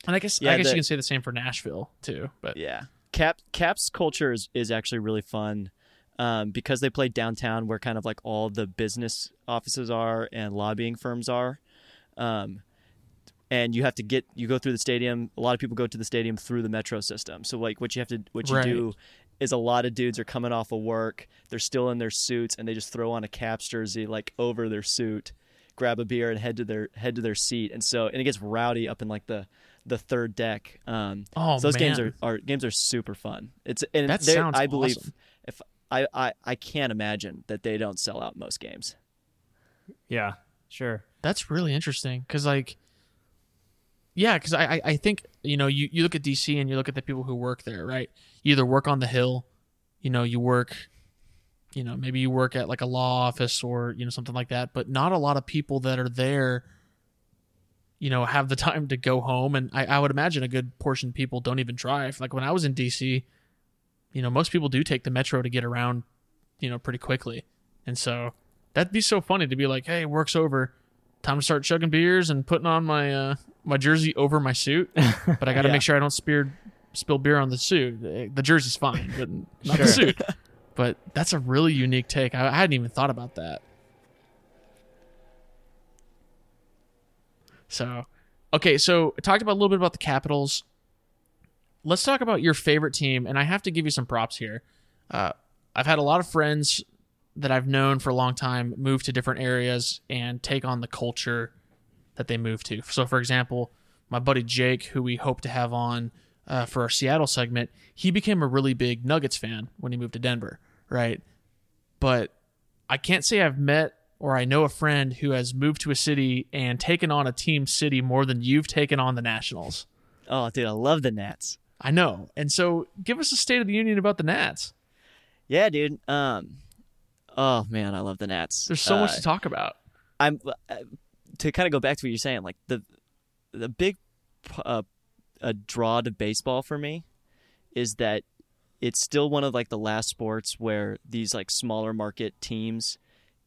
And I guess Yeah, I guess the- you can say the same for Nashville too. But Yeah, Cap Caps culture is, is actually really fun um, because they play downtown, where kind of like all the business offices are and lobbying firms are. Um, and you have to get you go through the stadium. A lot of people go to the stadium through the metro system. So like what you have to what you Right. do is a lot of dudes are coming off of work. They're still in their suits and they just throw on a Caps jersey like over their suit, grab a beer and head to their head to their seat. And so and it gets rowdy up in like the the third deck. Um, Oh, so those games are, are games are super fun. It's and That sounds I believe awesome. if I, I I can't imagine that they don't sell out most games. Yeah. Sure. that's really interesting because like, yeah, because I, I think you know you you look at DC and you look at the people who work there, right? You either work on the hill, you know, you work, you know, maybe you work at like a law office or you know something like that, but not a lot of people that are there. You know, have the time to go home, and I, I would imagine a good portion of people don't even drive. Like when I was in DC, you know, most people do take the metro to get around, you know, pretty quickly. And so that'd be so funny to be like, hey, work's over. Time to start chugging beers and putting on my uh, my jersey over my suit. But I got to Yeah. make sure I don't spear, spill beer on the suit. The jersey's fine, but not the suit. But that's a really unique take. I, I hadn't even thought about that. So, okay, so I talked about a little bit about the Capitals. Let's talk about your favorite team, and I have to give you some props here. Uh, I've had a lot of friends that I've known for a long time move to different areas and take on the culture that they move to. So, for example, my buddy Jake, who we hope to have on uh, for our Seattle segment, he became a really big Nuggets fan when he moved to Denver, right? But I can't say I've met or I know a friend who has moved to a city and taken on a team city more than you've taken on the Nationals. Oh, dude, I love the Nats. I know. And so give us a state of the union about the Nats. Yeah, dude. Um, oh man, I love the Nats. There's so much Uh, to talk about. I'm uh, to kind of go back to what you're saying. Like the the big uh, a draw to baseball for me is that it's still one of like the last sports where these like smaller market teams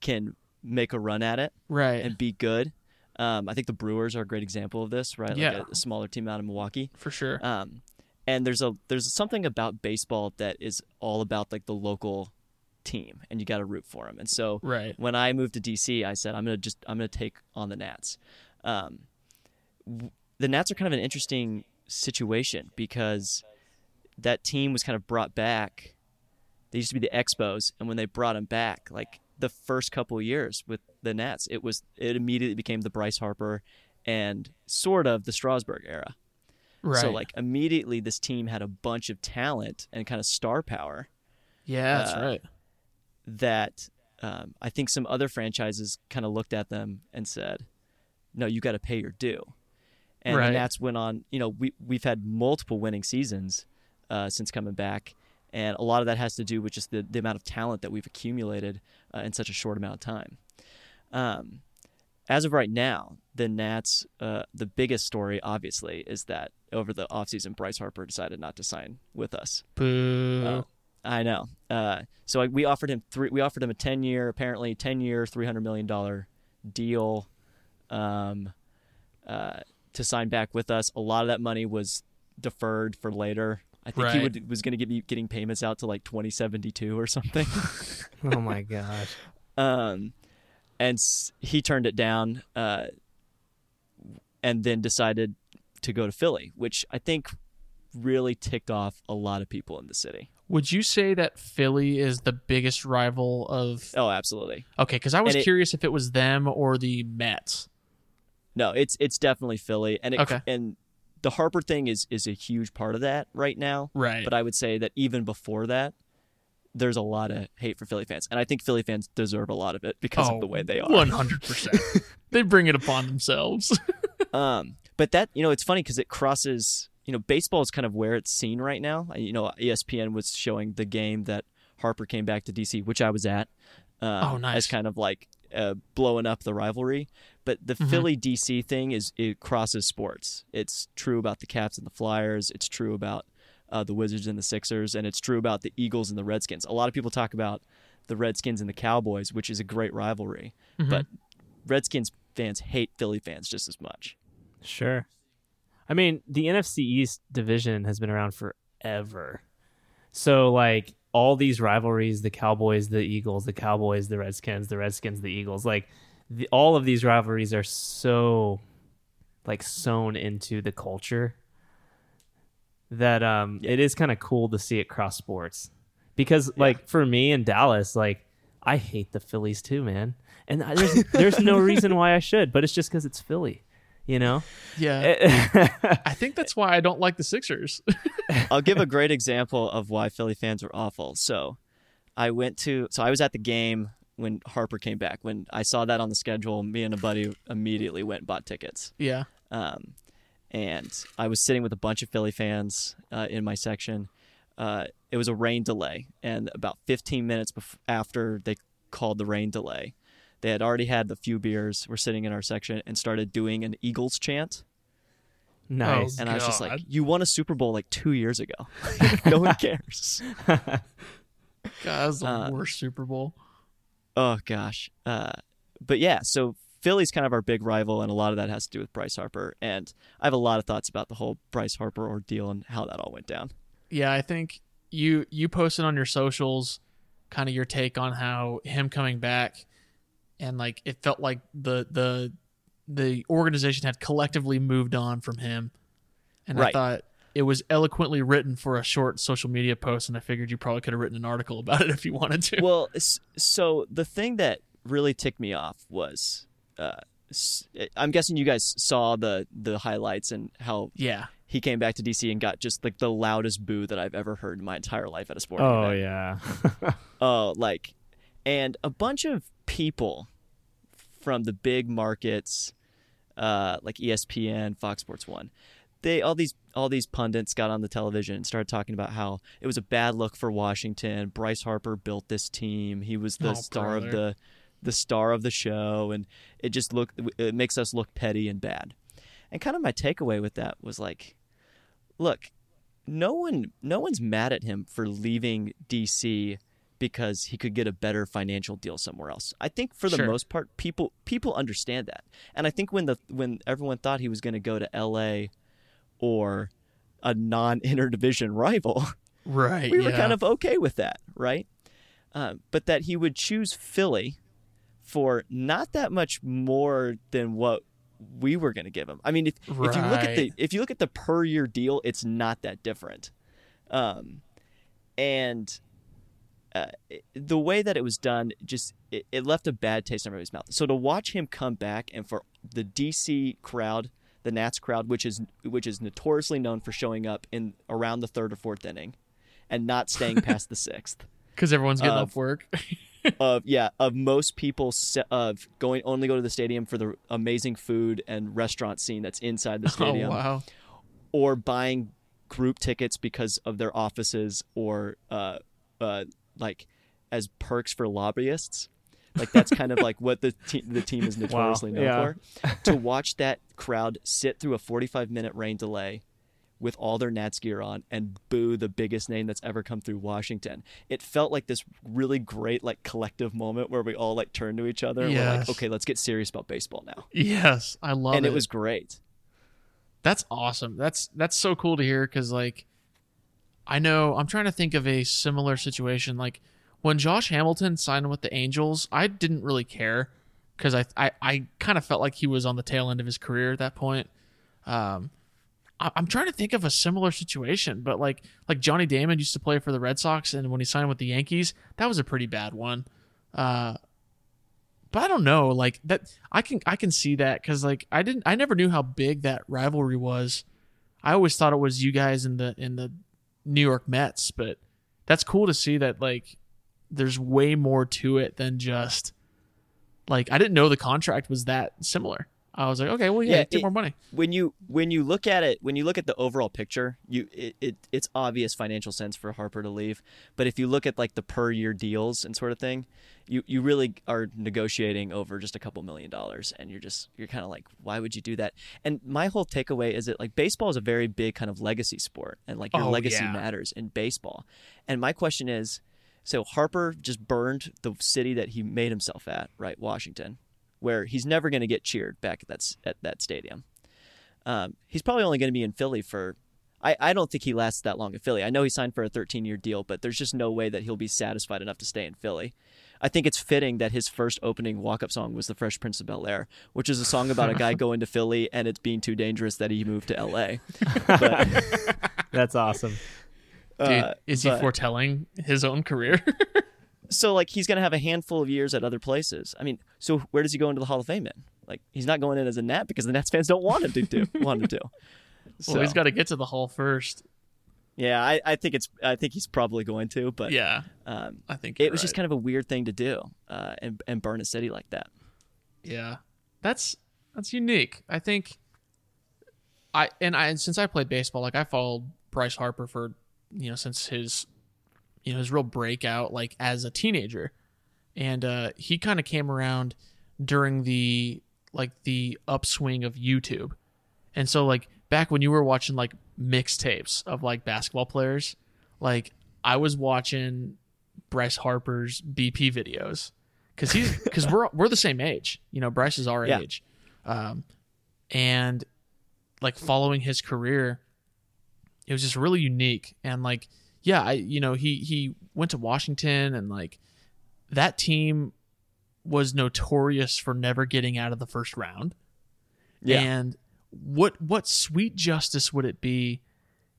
can make a run at it Right. and be good. Um, I think the Brewers are a great example of this, right? Like Yeah. a, a smaller team out of Milwaukee. for sure. Um, and there's a there's something about baseball that is all about like the local team, and you got to root for them. And so Right. when I moved to DC, I said I'm gonna just I'm gonna take on the Nats. Um, w- the Nats are kind of an interesting situation because that team was kind of brought back. They used to be the Expos, and when they brought them back, like the first couple of years with the Nats, it was it immediately became the Bryce Harper and sort of the Strasburg era. right. So like immediately, this team had a bunch of talent and kind of star power yeah, that's uh, right. That um, I think some other franchises kind of looked at them and said, "No, you got to pay your due." And Right. the Nats went on. You know, we we've had multiple winning seasons uh, since coming back, and a lot of that has to do with just the, the amount of talent that we've accumulated uh, in such a short amount of time. Um, as of right now, the Nats, uh, the biggest story obviously is that over the offseason, Bryce Harper decided not to sign with us. Boo. I know. Uh, so I, we offered him three. We offered him a ten year, apparently ten year, three hundred million dollar deal, um, uh, to sign back with us. A lot of that money was deferred for later. I think he would, was going to be getting payments out to like twenty seventy two or something. Oh my gosh. um, and s- he turned it down, uh, and then decided to go to Philly, which I think really ticked off a lot of people in the city. Would you say that Philly is the biggest rival of? Oh, absolutely. Okay, because I was it- curious if it was them or the Mets. No, it's it's definitely Philly, and it, Okay. and the Harper thing is is a huge part of that right now. Right. But I would say that even before that, there's a lot of hate for Philly fans, and I think Philly fans deserve a lot of it because of the way they are. Oh, One hundred percent. They bring it upon themselves. Um, but that you know, it's funny because it crosses. You know, baseball is kind of where it's seen right now. You know, ESPN was showing the game that Harper came back to DC, which I was at. Um, Oh, nice. As kind of like uh, blowing up the rivalry. But the Mm-hmm. Philly DC thing is it crosses sports. It's true about the Caps and the Flyers. It's true about uh, the Wizards and the Sixers, and it's true about the Eagles and the Redskins. A lot of people talk about the Redskins and the Cowboys, which is a great rivalry, Mm-hmm. but Redskins fans hate Philly fans just as much. Sure. I mean, the NFC East division has been around forever. So, like, all these rivalries the Cowboys, the Eagles, the Cowboys, the Redskins, the Redskins, the Eagles like, the, all of these rivalries are so, like, sewn into the culture that um, it is kind of cool to see it cross sports. Because, like, for me in Dallas, like, I hate the Phillies too, man. And I- there's, there's no reason why I should, but it's just because it's Philly, you know? yeah, I think that's why I don't like the Sixers. I'll give a great example of why Philly fans are awful. So, I went to so I was at the game when Harper came back. When I saw that on the schedule, me and a buddy immediately went and bought tickets. yeah. Um, and I was sitting with a bunch of Philly fans uh, in my section. Uh, it was a rain delay, and about 15 minutes bef- after they called the rain delay, they had already had the few beers. Were sitting in our section and started doing an Eagles chant. Nice. And I was just like, "You won a Super Bowl like two years ago. no one cares." God, that's the Uh, worst Super Bowl. Oh gosh. Uh, but yeah, so Philly's kind of our big rival, and a lot of that has to do with Bryce Harper. And I have a lot of thoughts about the whole Bryce Harper ordeal and how that all went down. Yeah, I think you you posted on your socials kind of your take on how him coming back and like it felt like the the the organization had collectively moved on from him. And I thought it was eloquently written for a short social media post and I figured you probably could have written an article about it if you wanted to. well, so the thing that really ticked me off was, uh, s- I'm guessing you guys saw the the highlights and how yeah. he came back to DC and got just like the loudest boo that I've ever heard in my entire life at a sporting oh, event. yeah. Oh, like, and a bunch of people from the big markets, uh, like ESPN, Fox Sports One, they all these all these pundits got on the television and started talking about how it was a bad look for Washington. Bryce Harper built this team. He was the Oh, star of the the star of the show, and it just look it makes us look petty and bad. And kind of my takeaway with that was like, look, no one no one's mad at him for leaving DC because he could get a better financial deal somewhere else. I think for the Sure. most part people people understand that. And I think when the when everyone thought he was going to go to LA or a non-interdivision rival, Right. we were yeah. kind of okay with that, right? Uh, but that he would choose Philly for not that much more than what we were going to give him. I mean, if, if you look at the if you look at the per year deal, it's not that different. Um, and uh, the way that it was done, just it, it left a bad taste in everybody's mouth. So to watch him come back and for the DC crowd, the Nats crowd, which is which is notoriously known for showing up in around the third or fourth inning, and not staying past the sixth. cuz everyone's getting off work. Of yeah, of most people se- of going only go to the stadium for the amazing food and restaurant scene that's inside the stadium. oh stadium wow. or buying group tickets because of their offices or uh, uh, like as perks for lobbyists. Like that's kind of like what the te- the team is notoriously known Yeah. for. to watch that crowd sit through a 45 minute rain delay with all their Nats gear on and boo the biggest name that's ever come through Washington. It felt like this really great like collective moment where we all like turned to each other and we're like, okay, let's get serious about baseball now. Yes, I love and it. And it was great. That's awesome. That's that's so cool to hear because like I know I'm trying to think of a similar situation. Like when Josh Hamilton signed with the Angels, I didn't really care because I I, I kind of felt like he was on the tail end of his career at that point. Um, I, I'm trying to think of a similar situation, but like like Johnny Damon used to play for the Red Sox, and when he signed with the Yankees, that was a pretty bad one. Uh, but I don't know, like that. I can I can see that because like I didn't I never knew how big that rivalry was. I always thought it was you guys in the in the New York Mets, but that's cool to see that like there's way more to it than just like I didn't know the contract was that similar. I was like, okay, well, yeah, Yeah, take more money. when you when you look at it when you look at the overall picture you it, it it's obvious financial sense for harper to leave. But if you look at like the per year deals and sort of thing you you really are negotiating over just a couple million dollars. And you're just you're kind of like why would you do that? And my whole takeaway is that like baseball is a very big kind of legacy sport. And like your Oh, legacy yeah. matters in baseball. And my question is so harper just burned the city that he made himself at right? Washington where he's never going to get cheered back at that at that stadium um, he's probably only going to be in Philly for. I, I don't think he lasts that long in Philly. I know he signed for a 13 year deal, but there's just no way that he'll be satisfied enough to stay in Philly. I think it's fitting that his first opening walk up song was The Fresh Prince of Bel Air, which is a song about a guy going to Philly and it's being too dangerous that he moved to LA. But, That's awesome. Dude, uh, is he but- foretelling his own career? so like he's going to have a handful of years at other places. I mean, so where does he go into the Hall of Fame in? Like he's not going in as a Nat because the Nats fans don't want him to do want him to. So well, he's got to get to the hall first. yeah, I, I think it's I think he's probably going to, but Yeah, um, I think it was just kind of a weird thing to do uh, and and burn a city like that. Yeah, that's that's unique. I think I and I and since I played baseball, like I followed Bryce Harper for you know since his you know his real breakout like as a teenager, and uh, he kind of came around during the like the upswing of YouTube, and so like back when you were watching like mixtapes of like basketball players, like I was watching Bryce Harper's BP videos because he's because we're we're the same age. You know, Bryce is our Yeah. age, um, and like following his career, it was just really unique. And like, yeah, I you know he he went to Washington and like that team was notorious for never getting out of the first round. Yeah. And what what sweet justice would it be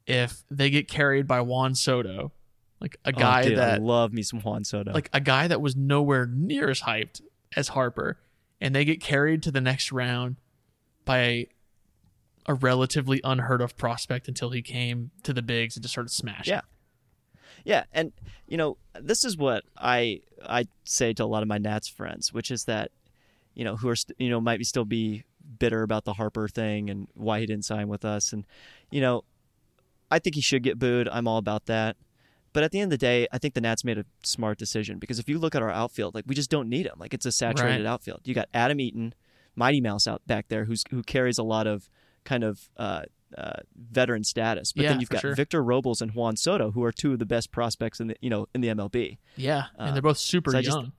if they get carried by Juan Soto, like a oh, guy oh, dude, that I love me some Juan Soto. like a guy that was nowhere near as hyped as Harper, and they get carried to the next round by a, a relatively unheard of prospect until he came to the bigs and just started smashing. Yeah. Yeah, and you know, this is what I I say to a lot of my Nats friends, which is that you know who are st- you know might be still be bitter about the Harper thing and why he didn't sign with us, and you know, I think he should get booed. I'm all about that. But at the end of the day, I think the Nats made a smart decision because if you look at our outfield, like we just don't need him. Like it's a saturated Right. outfield. You got Adam Eaton, Mighty Mouse out back there, who's who carries a lot of kind of uh, uh, veteran status. But Yeah, then you've got sure. Victor Robles and Juan Soto, who are two of the best prospects in the you know in the MLB. yeah, and Uh, they're both super so I just- young.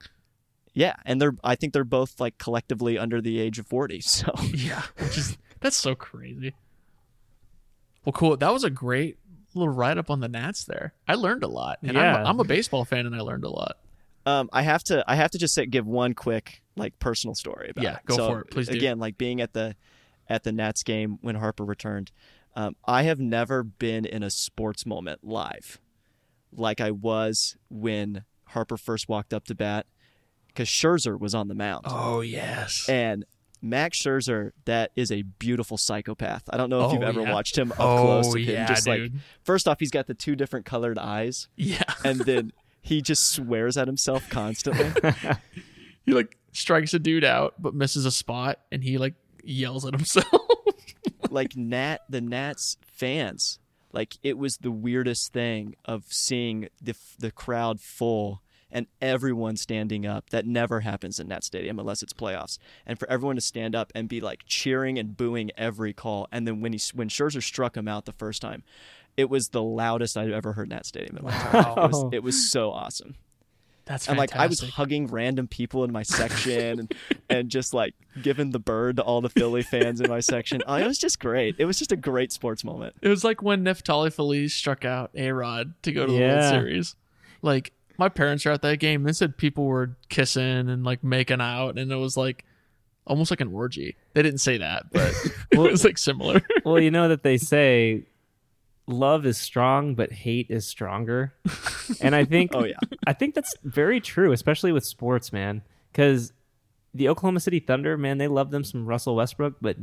Yeah, and they're I think they're both like collectively under the age of forty. So yeah, which is that's so crazy. Well, cool. That was a great little write up on the Nats there. I learned a lot, and I'm, a, I'm a baseball fan, and I learned a lot. um, I have to I have to just say, give one quick like personal story about Yeah, it. go So, for it. Please do. Again, like being at the at the Nats game when Harper returned. Um, I have never been in a sports moment live like I was when Harper first walked up to bat because Scherzer was on the mound. Oh yes, And Max Scherzer, that is a beautiful psychopath. I don't know if Oh, you've ever yeah. watched him up Oh, close him. yeah, Just like dude. first off, he's got the two different colored eyes, yeah. and then he just swears at himself constantly. he like strikes a dude out, but misses a spot, and he like yells at himself. like Nat, the Nats fans, like it was the weirdest thing of seeing the the crowd full and everyone standing up. That never happens in that stadium unless it's playoffs. And for everyone to stand up and be like cheering and booing every call, and then when he when Scherzer struck him out the first time, it was the loudest I've ever heard in that stadium in my entire life. It was, it was so awesome. That's And like I was hugging random people in my section and, and just like giving the bird to all the Philly fans in my section. Oh, it was just great. It was just a great sports moment. It was like when Neftali Feliz struck out A Rod to go to the World Series. Like my parents were at that game. They said people were kissing and like making out, and it was like almost like an orgy. They didn't say that, but it was like similar. well, you know that they say love is strong, but hate is stronger. And I think, Oh, yeah. I think that's very true, especially with sports, man. Because the Oklahoma City Thunder, man, they love them some Russell Westbrook, but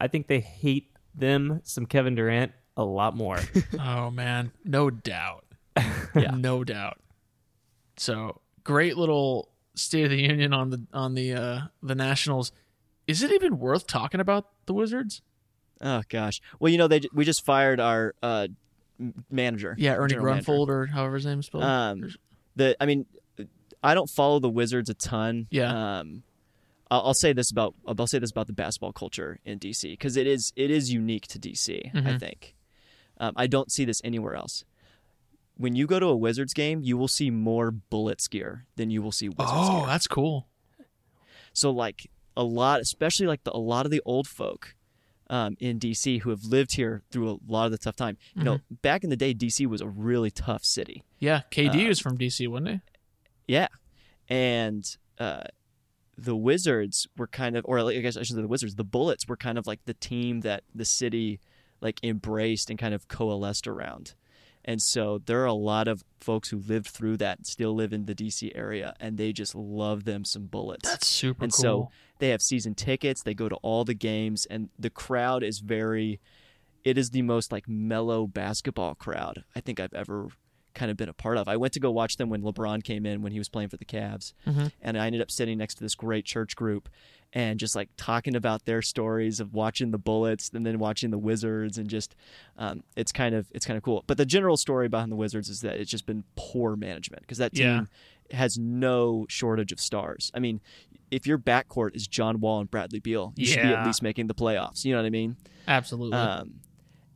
I think they hate them some Kevin Durant a lot more. oh man, no doubt. yeah, no doubt. So great little State of the Union on the on the uh the Nationals. Is it even worth talking about the Wizards? Oh gosh. Well, you know they we just fired our uh, manager. Yeah, Ernie. Grunfeld or however his name's spelled. Um, the I mean, I don't follow the Wizards a ton. Yeah. Um, I'll, I'll say this about I'll say this about the basketball culture in DC because it is it is unique to DC. I Mhm. think. Um, I don't see this anywhere else. When you go to a Wizards game, you will see more Bullets gear than you will see Wizards oh, gear. that's cool. So like a lot, especially like the, a lot of the old folk um, in DC who have lived here through a lot of the tough time. You know, back in the day, DC was a really tough city. Yeah, KD Uh, was from DC, wasn't he? Yeah, and uh, the Wizards were kind of, or I guess I should say the Wizards. The Bullets were kind of like the team that the city like embraced and kind of coalesced around. And so there are a lot of folks who lived through that, still live in the DC area, and they just love them some Bullets. That's super and cool. so they have season tickets they go to all the games and the crowd is very it is the most like mellow basketball crowd i think i've ever kind of been a part of i went to go watch them when lebron came in when he was playing for the Cavs, Mhm. and i ended up sitting next to this great church group and just like talking about their stories of watching the bullets and then watching the wizards and just um, it's kind of it's kind of cool but the general story behind the wizards is that it's just been poor management because that team Yeah. has no shortage of stars. I mean, if your backcourt is John Wall and Bradley Beal, you should be at least making the playoffs. You know what I mean? Absolutely. Um,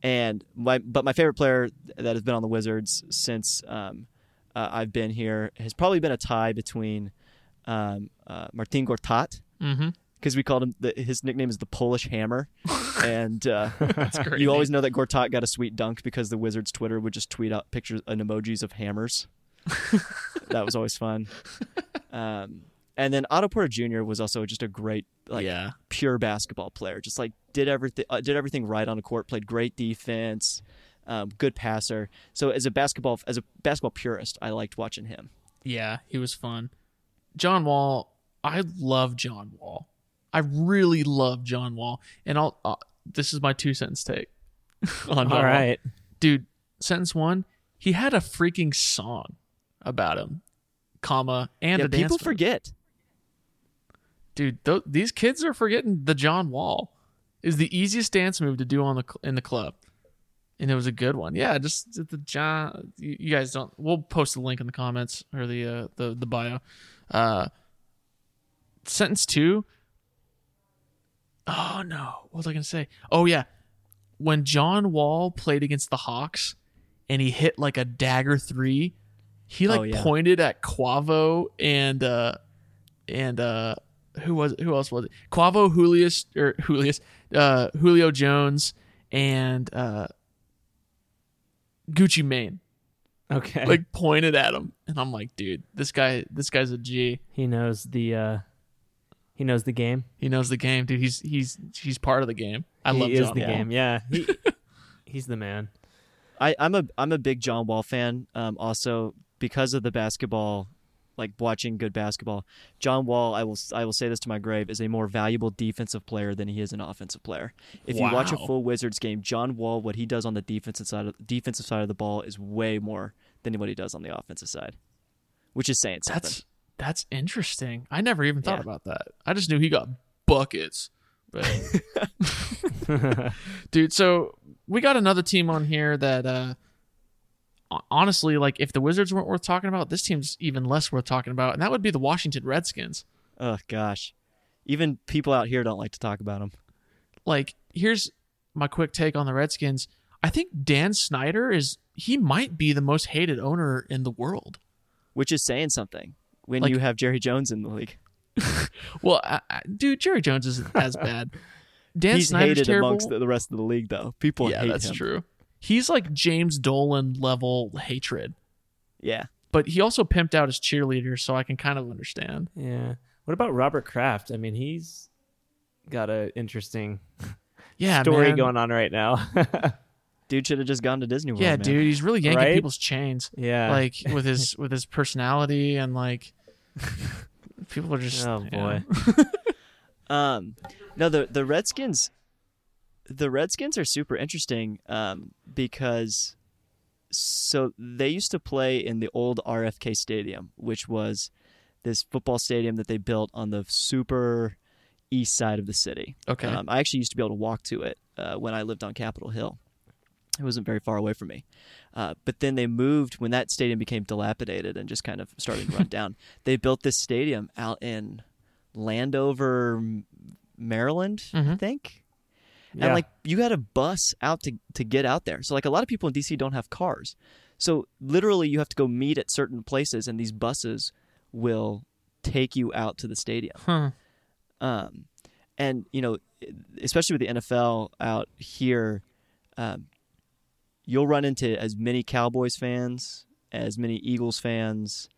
and my but my favorite player that has been on the Wizards since um, uh, I've been here has probably been a tie between um, uh, Martin Gortat mm-hmm. because we called him the, his nickname is the Polish Hammer, and uh, you always know that Gortat got a sweet dunk because the Wizards Twitter would just tweet out pictures and emojis of hammers. that was always fun. Um, and then Otto Porter Jr. was also just a great, like, yeah. pure basketball player. Just like did everything, uh, did everything right on the court. Played great defense, um, good passer. So as a basketball, as a basketball purist, I liked watching him. Yeah, he was fun. John Wall, I love John Wall. I really love John Wall, and I'll. Uh, this is my two sentence take on All Wall. dude. Sentence one: He had a freaking song about him, comma and yeah, a dance. people forget. Dude. Th- these kids are forgetting the John Wall is the easiest dance move to do on the in the club, and it was a good one. Yeah, just the John. You, you guys don't. We'll post the link in the comments or the uh, the the bio. Uh, sentence two. Oh no, what was I gonna say? Oh yeah, when John Wall played against the Hawks, and he hit like a dagger three. He like Oh, yeah. pointed at Quavo and uh and uh who was who else was it? Quavo, Julius or Julius, uh, Julio Jones, and uh, Gucci Mane. Okay. Like pointed at him, and I'm like, dude, this guy, this guy's a G. he knows the uh he knows the game. He knows the game, dude. He's he's he's part of the game. I he love is John the Wall. game. Yeah. He, he's the man. I, I'm a I'm a big John Wall fan. Um, also because of the basketball, like watching good basketball. John Wall, I will I will say this to my grave, is a more valuable defensive player than he is an offensive player. If you watch a full Wizards game, John Wall, what he does on the defensive side of defensive side of the ball is way more than what he does on the offensive side, which is saying something. That's that's interesting. I never even thought Yeah. about that. I just knew he got buckets. But dude, so we got another team on here that uh honestly, like if the Wizards weren't worth talking about, this team's even less worth talking about, and that would be the Washington Redskins. Oh gosh, even people out here don't like to talk about them. Like, here's my quick take on the Redskins. I think Dan Snyder is he might be the most hated owner in the world. which is saying something when Like- you have Jerry Jones in the league. Well, I, I, dude, Jerry Jones isn't as bad. Dan He's Snyder's hated terrible. amongst the, the rest of the league, though. People yeah, hate that's him. true. He's like James Dolan level hatred, Yeah, but he also pimped out his cheerleaders, so I can kind of understand. Yeah. What about Robert Kraft? I mean, he's got an interesting Yeah, story man. going on right now. dude should have just gone to Disney World. Yeah, man. dude, he's really yanking Right? people's chains. yeah. like with his with his personality and like people are just oh yeah. boy. Um, no, the the Redskins, the Redskins are super interesting um, because so they used to play in the old RFK Stadium, which was this football stadium that they built on the super east side of the city. Okay. Um, I actually used to be able to walk to it uh, when I lived on Capitol Hill. It wasn't very far away from me. Uh, but then they moved when that stadium became dilapidated and just kind of started to run down. They built this stadium out in Landover, Maryland, I Mhm. think. Yeah. And like you had a bus out to to get out there. So like a lot of people in DC don't have cars. So literally you have to go meet at certain places and these buses will take you out to the stadium. Huh. Um, and you know, especially with the NFL out here, um, you'll run into as many Cowboys fans, as many Eagles fans,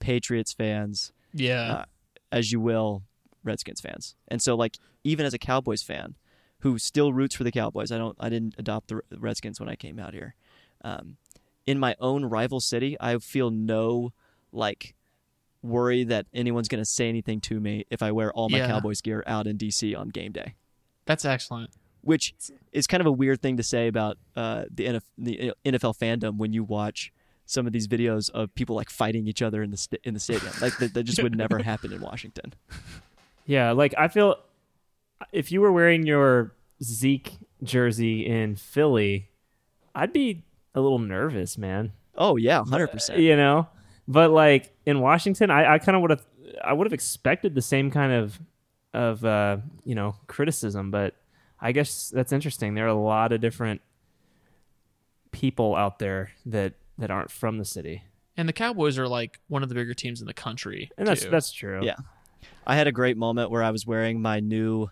Patriots fans, Yeah. Uh, as you will Redskins fans. And so, like, even as a Cowboys fan, who still roots for the Cowboys, I don't, I didn't adopt the Redskins when I came out here. Um, in my own rival city, I feel no like worry that anyone's going to say anything to me if I wear all my Yeah. Cowboys gear out in DC on game day. That's excellent. Which is kind of a weird thing to say about uh, the, NF- the NFL fandom when you watch some of these videos of people like fighting each other in the st- in the stadium. Like that, that just would never happen in Washington. Yeah, like I feel if you were wearing your Zeke jersey in Philly, I'd be a little nervous, man. Oh yeah, hundred percent. You know? But like in Washington, I, I kind of would have I would have expected the same kind of of uh, you know, criticism, but I guess that's interesting. There are a lot of different people out there that that aren't from the city. And the Cowboys are like one of the bigger teams in the country. And that's too. that's true. Yeah. I had a great moment where I was wearing my new.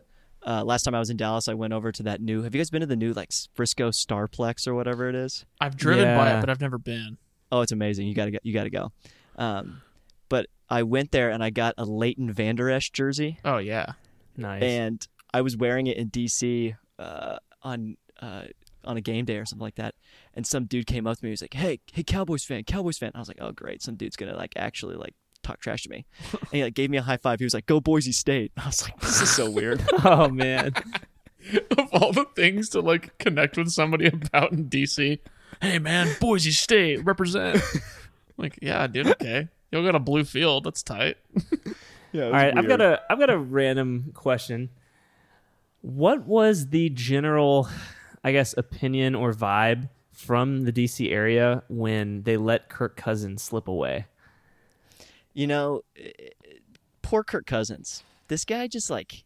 Uh, last time I was in Dallas, I went over to that new. Have you guys been to the new like Frisco Starplex or whatever it is? I've driven by it, but I've never been. Oh, it's amazing. You gotta go. You gotta go. Um, but I went there and I got a Leighton Vander Esch jersey, Oh yeah. Nice. and I was wearing it in DC uh, on uh, on a game day or something like that. And some dude came up to me. He was like, "Hey, hey, Cowboys fan, Cowboys fan." I was like, "Oh, great! Some dude's gonna like actually like talk trash to me." and he like gave me a high five. He was like, "Go Boise State." I was like, "This is so weird." oh man. of all the things to like connect with somebody about in DC, hey man, Boise State represent. like, yeah, dude, okay. You'll got a blue field. That's tight. yeah. All right, I've got a I've got a random question. What was the general, I guess, opinion or vibe from the DC area when they let Kirk Cousins slip away? You know, eh, poor Kirk Cousins. This guy just like,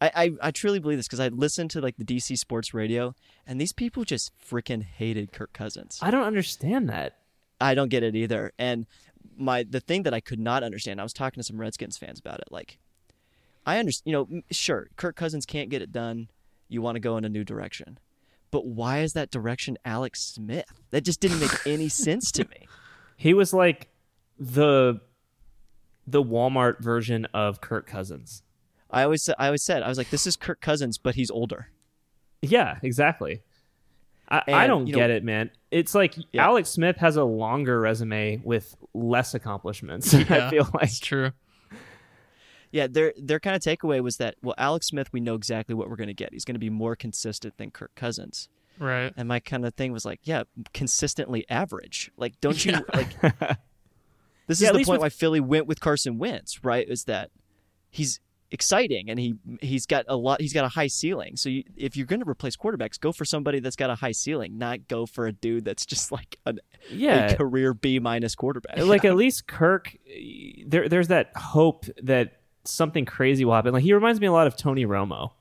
I I, I truly believe this because I listened to like the DC sports radio, and these people just freaking hated Kirk Cousins. I don't understand that. I don't get it either. And my the thing that I could not understand, I was talking to some Redskins fans about it. Like, I understand, you know, sure, Kirk Cousins can't get it done. You want to go in a new direction, but why is that direction Alex Smith? That just didn't make any sense to me. He was like the the Walmart version of Kirk Cousins. I always sa- I always said I was like, this is Kirk Cousins, but he's older. Yeah, exactly. I, I don't you know- get it, man. It's like Yeah. Alex Smith has a longer resume with less accomplishments. Yeah, I feel like It's true. Yeah, their their kind of takeaway was that well, Alex Smith, we know exactly what we're going to get. He's going to be more consistent than Kirk Cousins. Right. And my kind of thing was like, yeah, consistently average. Like, don't you Yeah. like? This Yeah, is the point with- why Philly went with Carson Wentz, right? Is that he's exciting and he he's got a lot he's got a high ceiling so you, if you're going to replace quarterbacks go for somebody that's got a high ceiling not go for a dude that's just like an, Yeah. a career b minus quarterback like at least Kirk, there there's that hope that something crazy will happen. Like he reminds me a lot of Tony Romo.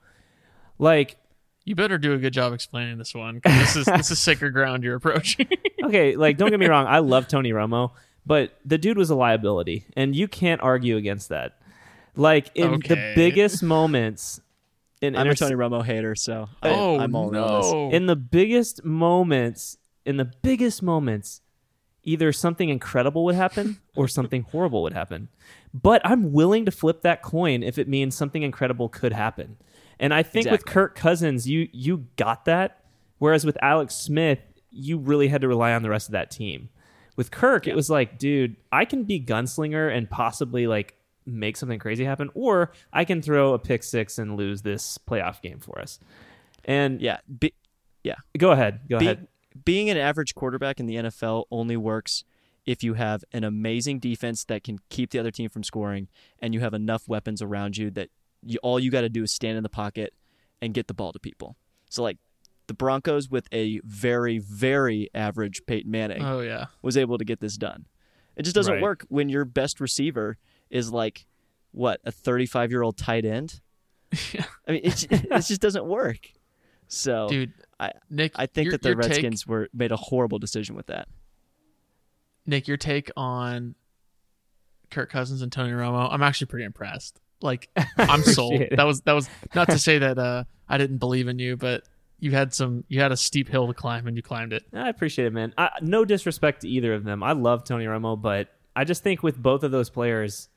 Like You better do a good job explaining this one. 'cause This is this is sacred ground you're approaching. okay, like don't get me wrong, I love Tony Romo, but the dude was a liability, and you can't argue against that. Like in the biggest moments in i'm a tony romo hater so I- oh i'm all in this. no! in the biggest moments, in the biggest moments, either something incredible would happen or something horrible would happen. But I'm willing to flip that coin if it means something incredible could happen. And I think with Exactly. Kirk Cousins, you you got that. Whereas with Alex Smith, you really had to rely on the rest of that team. With Kirk, it was like, dude, I can be gunslinger and possibly like make something crazy happen, or I can throw a pick six and lose this playoff game for us. And yeah be, go ahead, go Be- ahead. being an average quarterback in the NFL only works if you have an amazing defense that can keep the other team from scoring, and you have enough weapons around you that you, all you got to do is stand in the pocket and get the ball to people. So, like the Broncos with a very, very average Peyton Manning oh yeah. was able to get this done. It just doesn't Right. work when your best receiver is like what a 35 year old tight end. Yeah. I mean, it, it just doesn't work. So, Dude, I- Nick, I think your- that the your take- Redskins were made a horrible decision with that. Nick, your take on Kirk Cousins and Tony Romo, I'm actually pretty impressed. Like I'm sold. It. That was that was not to say that uh, I didn't believe in you, but you had some you had a steep hill to climb and you climbed it. I appreciate it, man. I, no disrespect to either of them. I love Tony Romo, but I just think with both of those players,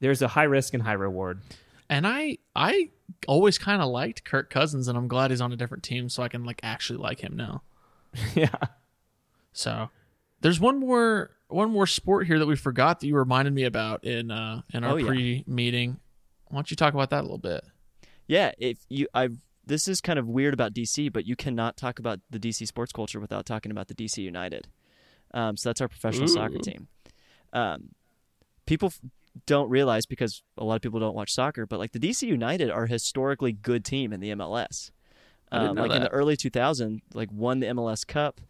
there's a high risk and high reward. And I I always kind of liked Kirk Cousins, and I'm glad he's on a different team, so I can like actually like him now. yeah. So there's one more one more sport here that we forgot that you reminded me about in uh in our Oh, pre meeting. Why don't you talk about that a little bit? Yeah, if you, I, this is kind of weird about DC, but you cannot talk about the DC sports culture without talking about the DC United. Um, so that's our professional soccer team. Um, people f- don't realize because a lot of people don't watch soccer, but like the DC United are a historically good team in the MLS. Um, like in the early 2000s, like won the MLS Cup.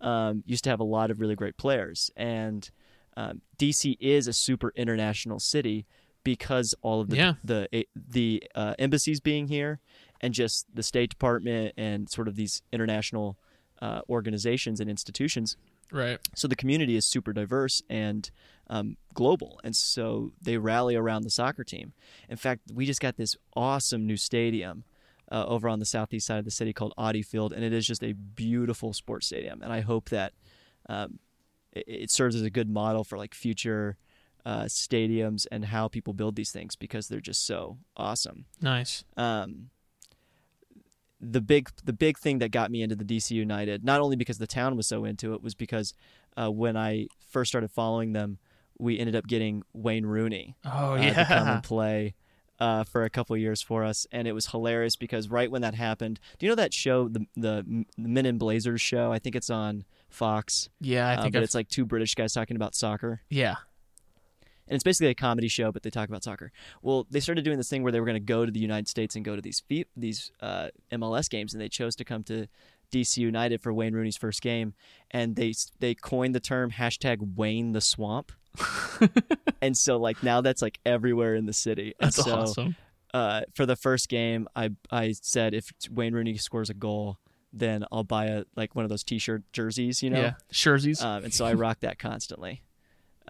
Um, used to have a lot of really great players, and um, DC is a super international city because all of the Yeah. the the uh, embassies being here, and just the State Department and sort of these international uh, organizations and institutions Right. so the community is super diverse and um, global, and so they rally around the soccer team. In fact, we just got this awesome new stadium uh, over on the southeast side of the city called Audi Field, and it is just a beautiful sports stadium. And I hope that um, it, it serves as a good model for like future uh, stadiums and how people build these things because they're just so awesome Nice. um, the big the big thing that got me into the DC United, not only because the town was so into it, was because uh, when I first started following them, we ended up getting Wayne Rooney Oh uh, to come and play uh, for a couple years for us, and it was hilarious because right when that happened, do you know that show, the the Men in Blazers show? I think it's on Fox, Yeah, I uh, think but I've- it's like two British guys talking about soccer yeah. And it's basically a comedy show, but they talk about soccer. Well, they started doing this thing where they were going to go to the United States and go to these these uh, MLS games, and they chose to come to DC United for Wayne Rooney's first game, and they they coined the term hashtag Wayne the Swamp, and so like now that's like everywhere in the city. And That's so, awesome. Uh, for the first game, I I said if Wayne Rooney scores a goal, then I'll buy a like one of those T-shirt jerseys, you know. Yeah. Jerseys. Um, and so I rock that constantly.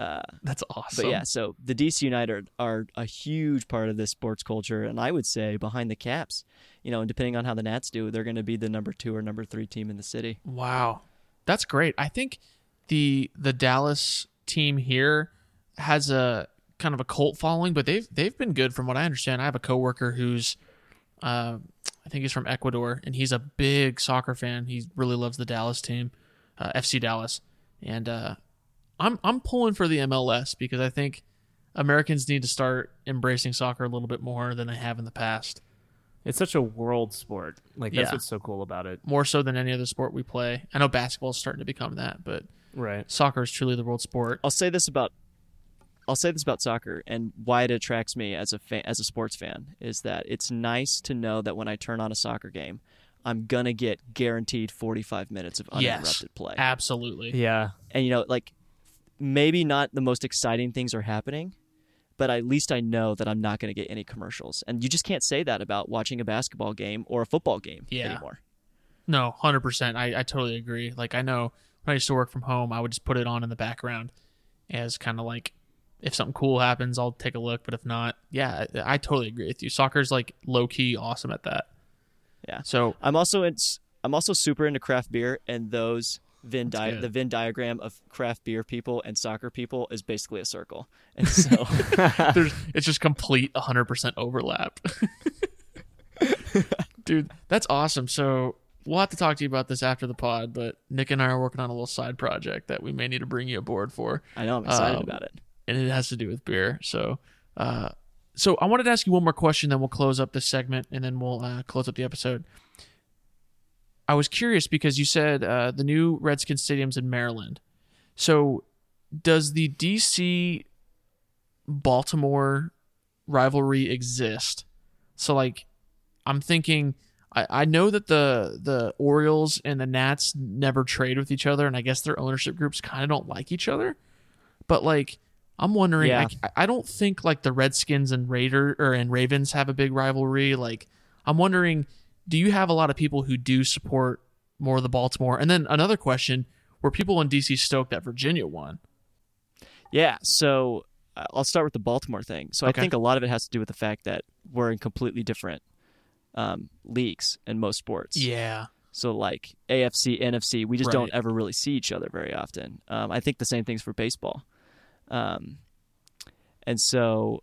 Uh, That's awesome. but yeah, so the DC United are, are a huge part of this sports culture, and I would say behind the caps, you know, and depending on how the Nats do, they're going to be the number two or number three team in the city. Wow. That's great. I think the the Dallas team here has a kind of a cult following, but they've they've been good from what I understand. I have a coworker who's uh, I think he's from Ecuador and he's a big soccer fan. He really loves the Dallas team, uh, FC Dallas. And uh, I'm I'm pulling for the MLS because I think Americans need to start embracing soccer a little bit more than they have in the past. It's such a world sport. Like that's Yeah. what's so cool about it. More so than any other sport we play. I know basketball is starting to become that, but Right. soccer is truly the world sport. I'll say this about I'll say this about soccer and why it attracts me as a fan, as a sports fan is that it's nice to know that when I turn on a soccer game, I'm gonna get guaranteed 45 minutes of uninterrupted yes, play. absolutely. Yeah. and you know, like maybe not the most exciting things are happening, but at least I know that I'm not going to get any commercials. And you just can't say that about watching a basketball game or a football game Yeah. anymore. No, hundred percent. I I totally agree. Like I know when I used to work from home, I would just put it on in the background as kind of like if something cool happens, I'll take a look. But if not, yeah, I, I totally agree with you. Soccer's like low key awesome at that. Yeah. So I'm also in, I'm also super into craft beer, and those Venn di- the Venn diagram of craft beer people and soccer people is basically a circle. And so there's it's just complete 100% overlap. Dude, that's awesome. So we'll have to talk to you about this after the pod, but Nick and I are working on a little side project that we may need to bring you aboard for. I know I'm excited Um, about it. and it has to do with beer. So, uh, so I wanted to ask you one more question, then we'll close up this segment, and then we'll uh, close up the episode. I was curious because you said uh, the new Redskins stadium's in Maryland. So, does the DC Baltimore rivalry exist? So, like, I'm thinking. I, I know that the the Orioles and the Nats never trade with each other, and I guess their ownership groups kind of don't like each other. But like, I'm wondering. Yeah. I, I don't think like the Redskins and Raider or and Ravens have a big rivalry. Like, I'm wondering, do you have a lot of people who do support more of the Baltimore? And then another question: Were people in DC stoked that Virginia won? Yeah, so uh, I'll start with the Baltimore thing. So Okay. I think a lot of it has to do with the fact that we're in completely different um, leagues in most sports. Yeah, So like AFC, NFC, we just Right. don't ever really see each other very often. Um, I think the same thing's for baseball. Um, and so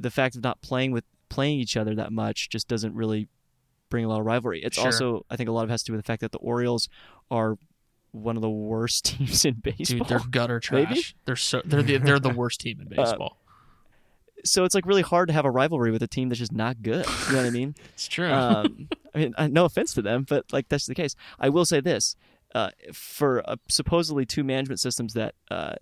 the fact of not playing with playing each other that much just doesn't really bring a lot of rivalry. It's Sure. also I think a lot of it has to do with the fact that the Orioles are one of the worst teams in baseball. dude, they're gutter trash. Maybe? They're so they're the, they're the worst team in baseball. so it's like really hard to have a rivalry with a team that's just not good. You know what I mean? it's true. um, I mean, uh, no offense to them, but like that's the case. I will say this: uh, for uh, supposedly two management systems that uh,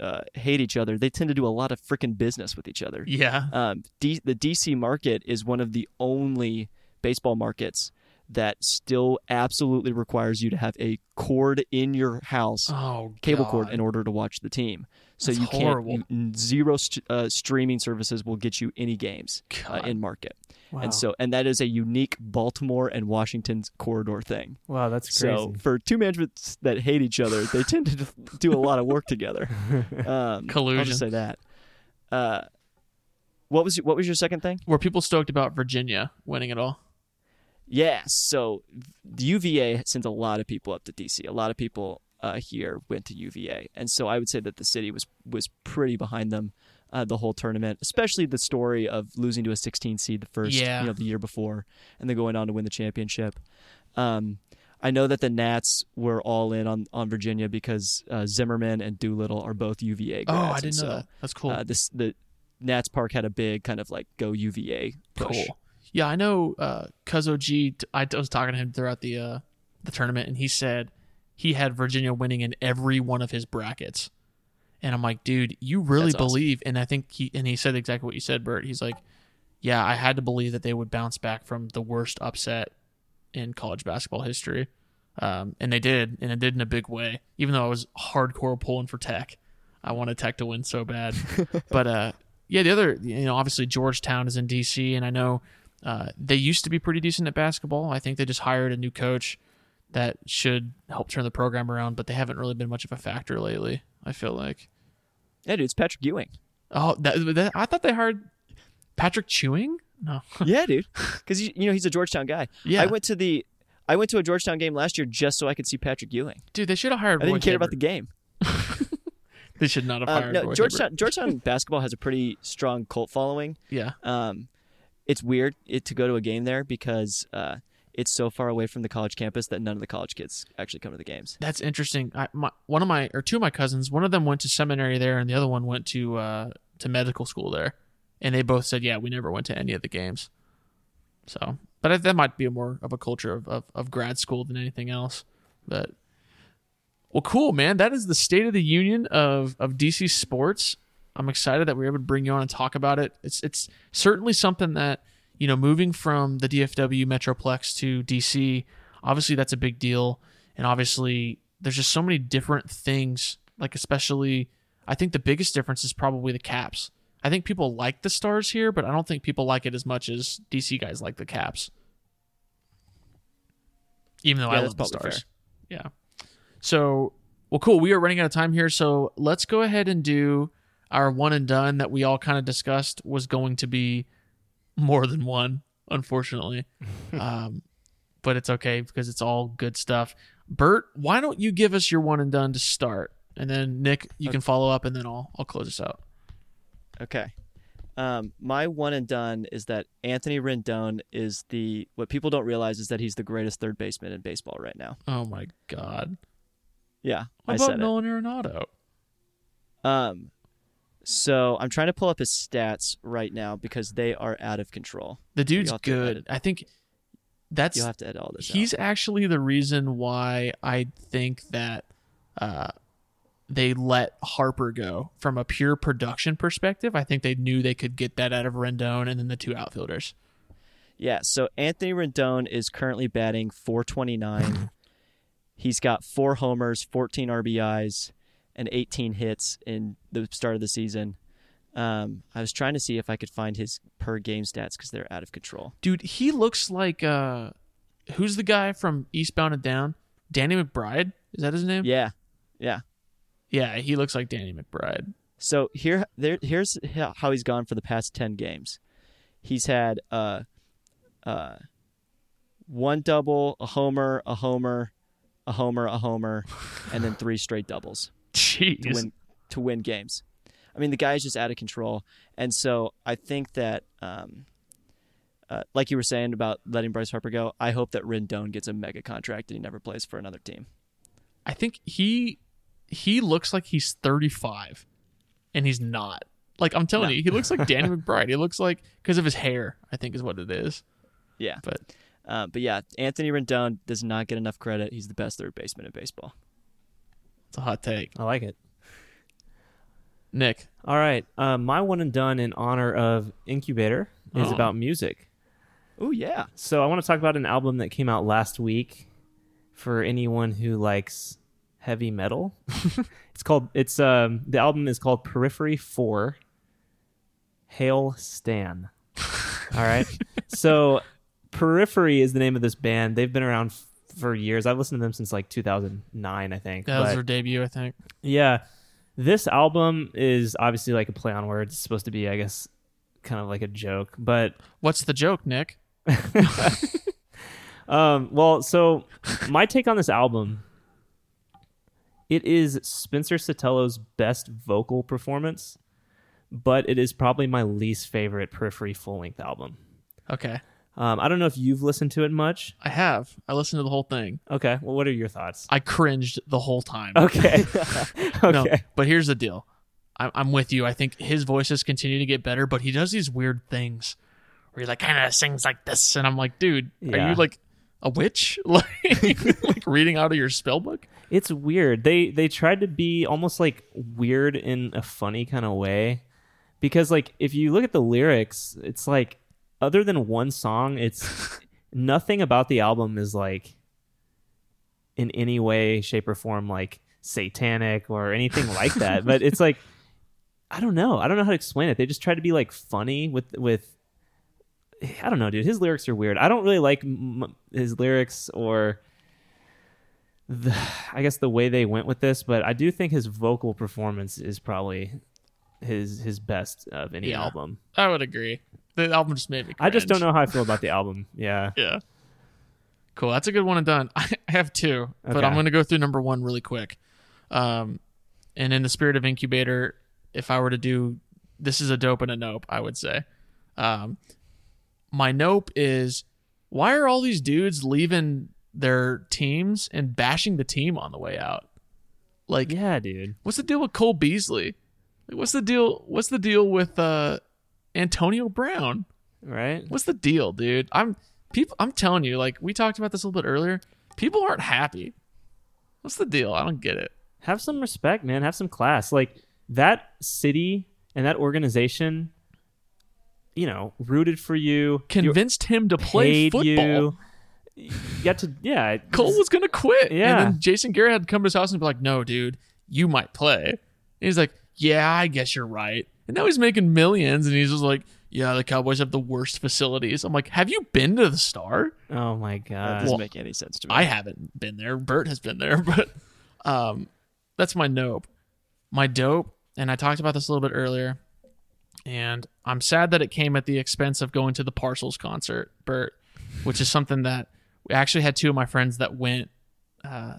uh, hate each other, they tend to do a lot of freaking business with each other. yeah, Um, D- the DC market is one of the only baseball markets that still absolutely requires you to have a cord in your house oh cable cord in order to watch the team. So That's you can't you, zero st- uh, streaming services will get you any games uh, in market. Wow. And so and that is a unique Baltimore and Washington's corridor thing. wow, that's crazy. So for two managements that hate each other, they tend to do a lot of work together. Um, I'll Collusion. just say that. Uh, what was what was your second thing? Were people stoked about Virginia winning it all? Yeah, so the UVA sends a lot of people up to DC. A lot of people uh, here went to UVA, and so I would say that the city was was pretty behind them uh, the whole tournament, especially the story of losing to a 16 seed the first Yeah. you know the year before, and then going on to win the championship. Um, I know that the Nats were all in on, on Virginia because uh, Zimmerman and Doolittle are both UVA grads. Oh, I didn't know so, that. That's cool. Uh, this the Nats Park had a big kind of like go UVA push. cool. Yeah, I know. Uh, Cuzzo G. I was talking to him throughout the uh, the tournament, and he said he had Virginia winning in every one of his brackets. And I'm like, dude, you really That's awesome. believe? And I think he and he said exactly what you said, Bert. He's like, yeah, I had to believe that they would bounce back from the worst upset in college basketball history. Um, and they did, and it did in a big way. Even though I was hardcore pulling for Tech, I wanted Tech to win so bad. but uh, yeah, the other, you know, obviously Georgetown is in DC, and I know uh, they used to be pretty decent at basketball. I think they just hired a new coach that should help turn the program around, but they haven't really been much of a factor lately. I feel like. Yeah, dude, it's Patrick Ewing. Oh, that, that I thought they hired Patrick Chewing. No, yeah, dude. Because you, you know he's a Georgetown guy. Yeah. I went to the I went to a Georgetown game last year just so I could see Patrick Ewing. dude, they should have hired. I didn't Roy care about the game. They should not have Um, hired. no, Roy Georgetown Hibbert. Georgetown basketball has a pretty strong cult following. Yeah, Um, it's weird it, to go to a game there because uh, it's so far away from the college campus that none of the college kids actually come to the games. that's interesting. I, my, one of my or two of my cousins, one of them went to seminary there, and the other one went to uh, to medical school there, and they both said, yeah, we never went to any of the games. So, but that might be more of a culture of, of, of grad school than anything else. But well, cool, man. That is the state of the union of of DC sports. I'm excited that we are able to bring you on and talk about it. It's it's certainly something that you know, moving from the DFW Metroplex to DC, obviously that's a big deal, and obviously there's just so many different things. Like especially, I think the biggest difference is probably the caps. I think people like the stars here, but I don't think people like it as much as DC guys like the caps. Even though Yeah, I love the stars. Yeah. So, well, cool. We are running out of time here, so let's go ahead and do our one and done that we all kind of discussed was going to be more than one, unfortunately. um, but it's okay because it's all good stuff. Bert, why don't you give us your one and done to start, and then Nick, you can follow up, and then I'll I'll close us out. Okay. Um, my one and done is that Anthony Rendon is the what people don't realize is that he's the greatest third baseman in baseball right now. Oh my God! Yeah, What I about Nolan Arenado? Um, so I'm trying to pull up his stats right now because they are out of control. The dude's You'll have to good. I think that's You'll have to edit all this. he's out. actually the reason why I think that uh, they let Harper go from a pure production perspective. I think they knew they could get that out of Rendon and then the two outfielders. Yeah, so Anthony Rendon is currently batting 429. He's got four homers, 14 RBIs, and 18 hits in the start of the season. Um, I was trying to see if I could find his per game stats because they're out of control. Dude, he looks like uh, who's the guy from Eastbound and Down? Danny McBride? Is that his name? Yeah, yeah. Yeah, he looks like Danny McBride. So here, there, here's how he's gone for the past 10 games. He's had uh, uh, one double, a homer, a homer, a homer, a homer, and then three straight doubles. Jeez. to win to win games. I mean, the guy's just out of control, and so I think that, um, uh, like you were saying about letting Bryce Harper go, I hope that Rendon gets a mega contract and he never plays for another team. I think he he looks like he's 35 and he's not. Like I'm telling No. you, he looks like Danny McBride. He looks like because of his hair, I think is what it is. Yeah, But uh, but yeah, Anthony Rendon does not get enough credit. He's the best third baseman in baseball. It's a hot take. I like it. Nick, All right. Uh, my one and done in honor of Incubator is Oh. about music. Oh yeah, So I want to talk about an album that came out last week for anyone who likes heavy metal. it's called it's um the album is called Periphery 4 Hail Stan. All right. so Periphery is the name of this band. They've been around for years. I've listened to them since like 2009, I think. that was their debut, I think. yeah. This album is obviously like a play on words. It's supposed to be, I guess, kind of like a joke. But What's the joke, Nick? um well, so my take on this album it is Spencer Sotelo best vocal performance, but it is probably my least favorite Periphery full-length album. Okay, Um, I don't know if you've listened to it much. I have. I listened to the whole thing. Okay, well, what are your thoughts? I cringed the whole time. Okay, okay, No, but here's the deal. I'm, I'm with you. I think his voices continue to get better, but he does these weird things where he like kind of sings like this, and I'm like, dude, are you like a witch, like, like reading out of your spell book? It's weird. They they tried to be almost like weird in a funny kind of way. Because like if you look at the lyrics, it's like other than one song, it's nothing about the album is like in any way, shape, or form like satanic or anything like that. but it's like I don't know. I don't know how to explain it. They just try to be like funny with with I don't know, dude. His lyrics are weird. I don't really like m- his lyrics or the, I guess the way they went with this, but I do think his vocal performance is probably his his best of any Yeah. album. I would agree. The album just made me. I just don't know how I feel about the album. Yeah. Yeah. Cool. That's a good one and done. I have two, but I'm going to go through number one really quick. Um, and in the spirit of incubator, if I were to do this is a dope and a nope, I would say. Um, my nope is why are all these dudes leaving their teams and bashing the team on the way out? Like, Yeah, dude. what's the deal with Cole Beasley? Like, what's the deal? What's the deal with uh, Antonio Brown? Right? What's the deal, dude? I'm people. I'm telling you, like we talked about this a little bit earlier. People aren't happy. What's the deal? I don't get it. Have some respect, man. Have some class. Like that city and that organization, you know, rooted for you, Convinced him to play football. you. You got to yeah. Cole was gonna quit. Yeah. And then Jason Garrett had to come to his house and be like, No, dude, you might play. And he's like, Yeah, I guess you're right. And now he's making millions and he's just like, Yeah, the Cowboys have the worst facilities. I'm like, Have you been to the star? Oh my god, That god. doesn't well, make any sense to me. I haven't been there. Bert has been there, but um that's my nope. My dope, and I talked about this a little bit earlier, and I'm sad that it came at the expense of going to the Parcels concert, Bert, which is something that we actually had two of my friends that went uh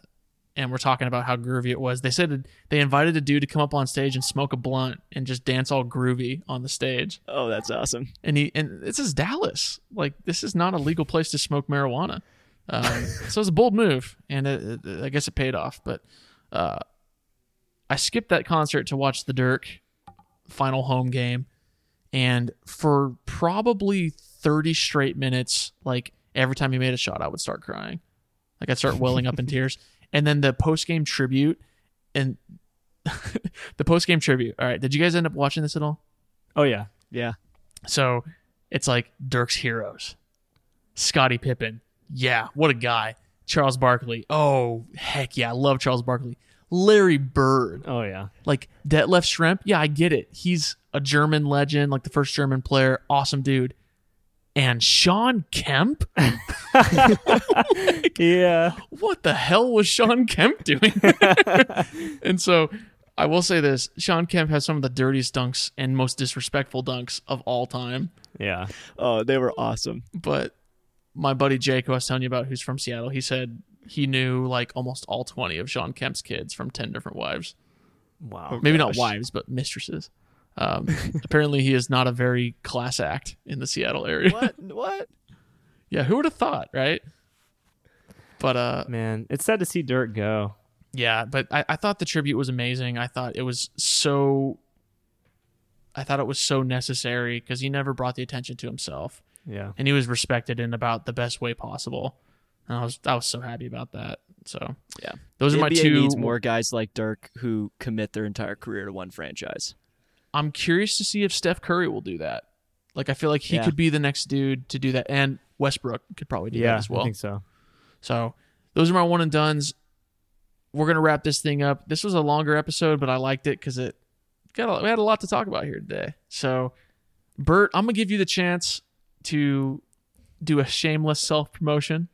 and we're talking about how groovy it was. They said they invited a dude to come up on stage and smoke a blunt and just dance all groovy on the stage. oh, that's awesome. And he and this is Dallas. Like this is not a legal place to smoke marijuana. Um, so it was a bold move, and it, it- I guess it paid off. But uh, I skipped that concert to watch the Dirk final home game, and for probably thirty straight minutes, like every time he made a shot, I would start crying. Like I'd start welling up in tears, and then the post game tribute and the post game tribute. All right, did you guys end up watching this at all? Oh yeah. Yeah. So it's like Dirk's heroes. Scottie Pippen. Yeah, what a guy. Charles Barkley. Oh, heck yeah. I love Charles Barkley. Larry Bird. Oh yeah. Like Detlef Schrempf. Yeah, I get it. He's a German legend, like the first German player. Awesome dude. And Shawn Kemp? Yeah. what the hell was Shawn Kemp doing? and so I will say this Shawn Kemp has some of the dirtiest dunks and most disrespectful dunks of all time. Yeah. Oh, they were awesome. but my buddy Jake, who I was telling you about, who's from Seattle, he said he knew like almost all 20 of Shawn Kemp's kids from 10 different wives. Wow. Oh, Maybe not wives, but mistresses. Um, apparently, he is not a very class act in the Seattle area. What? what? Yeah, who would have thought, right? But uh, Man, it's sad to see Dirk go. yeah, but I, I thought the tribute was amazing. I thought it was so. I thought it was so necessary because he never brought the attention to himself. Yeah. and he was respected in about the best way possible. And I was I was so happy about that. So Yeah. those are my NBA two. needs more guys like Dirk who commit their entire career to one franchise. I'm curious to see if Steph Curry will do that. Like I feel like he Yeah. could be the next dude to do that, and Westbrook could probably do Yeah. that as well. I think so. So those are my one and duns. We're gonna wrap this thing up. This was a longer episode, but I liked it because it got a, we had a lot to talk about here today. So, Bert, I'm gonna give you the chance to do a shameless self promotion.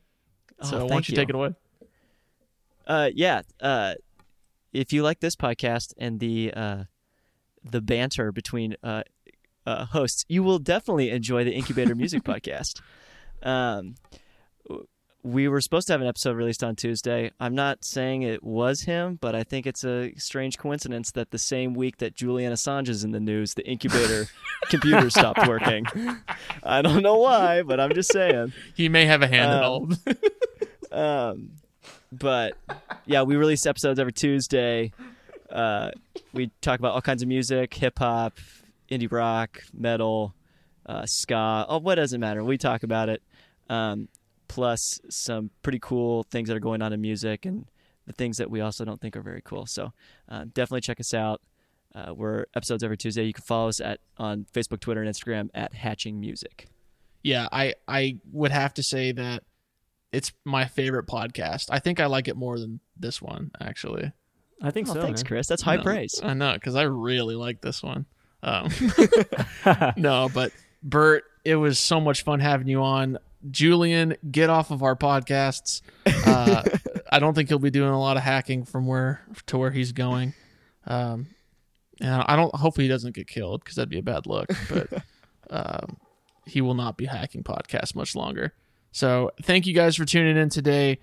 Oh, so why don't thank you, take it away? Uh, yeah. Uh, if you like this podcast and the uh, the banter between uh, uh, hosts, you will definitely enjoy the Incubator Music Podcast. Um, we were supposed to have an episode released on Tuesday. I'm not saying it was him, but I think it's a strange coincidence that the same week that Julian Assange is in the news, the Incubator computer stopped working. I don't know why, but I'm just saying. He may have a hand in Um, all of this. Um, but yeah, we release episodes every Tuesday. Uh, we talk about all kinds of music, hip hop, indie rock, metal, uh, ska. Oh, what doesn't matter? We talk about it. Um, plus some pretty cool things that are going on in music and the things that we also don't think are very cool. So uh, definitely check us out. Uh, we're episodes every Tuesday. You can follow us at on Facebook, Twitter, and Instagram at Hatching Music. yeah, I I would have to say that it's my favorite podcast. I think I like it more than this one actually. I think Oh, so. thanks, man. Chris. That's high No, praise. I know because I really like this one. Um, no, but Bert, it was so much fun having you on. Julian, get off of our podcasts. Uh, I don't think he'll be doing a lot of hacking from where to where he's going. Um, and I don't. Hopefully, he doesn't get killed because that'd be a bad look. But um, he will not be hacking podcasts much longer. So, thank you guys for tuning in today.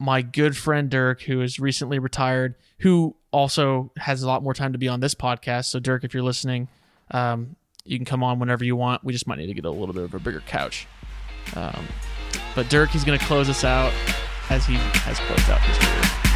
My good friend Dirk, who is recently retired, who also has a lot more time to be on this podcast. So, Dirk, if you're listening, um, you can come on whenever you want. We just might need to get a little bit of a bigger couch. Um, but Dirk, he's going to close us out as he has closed out his career.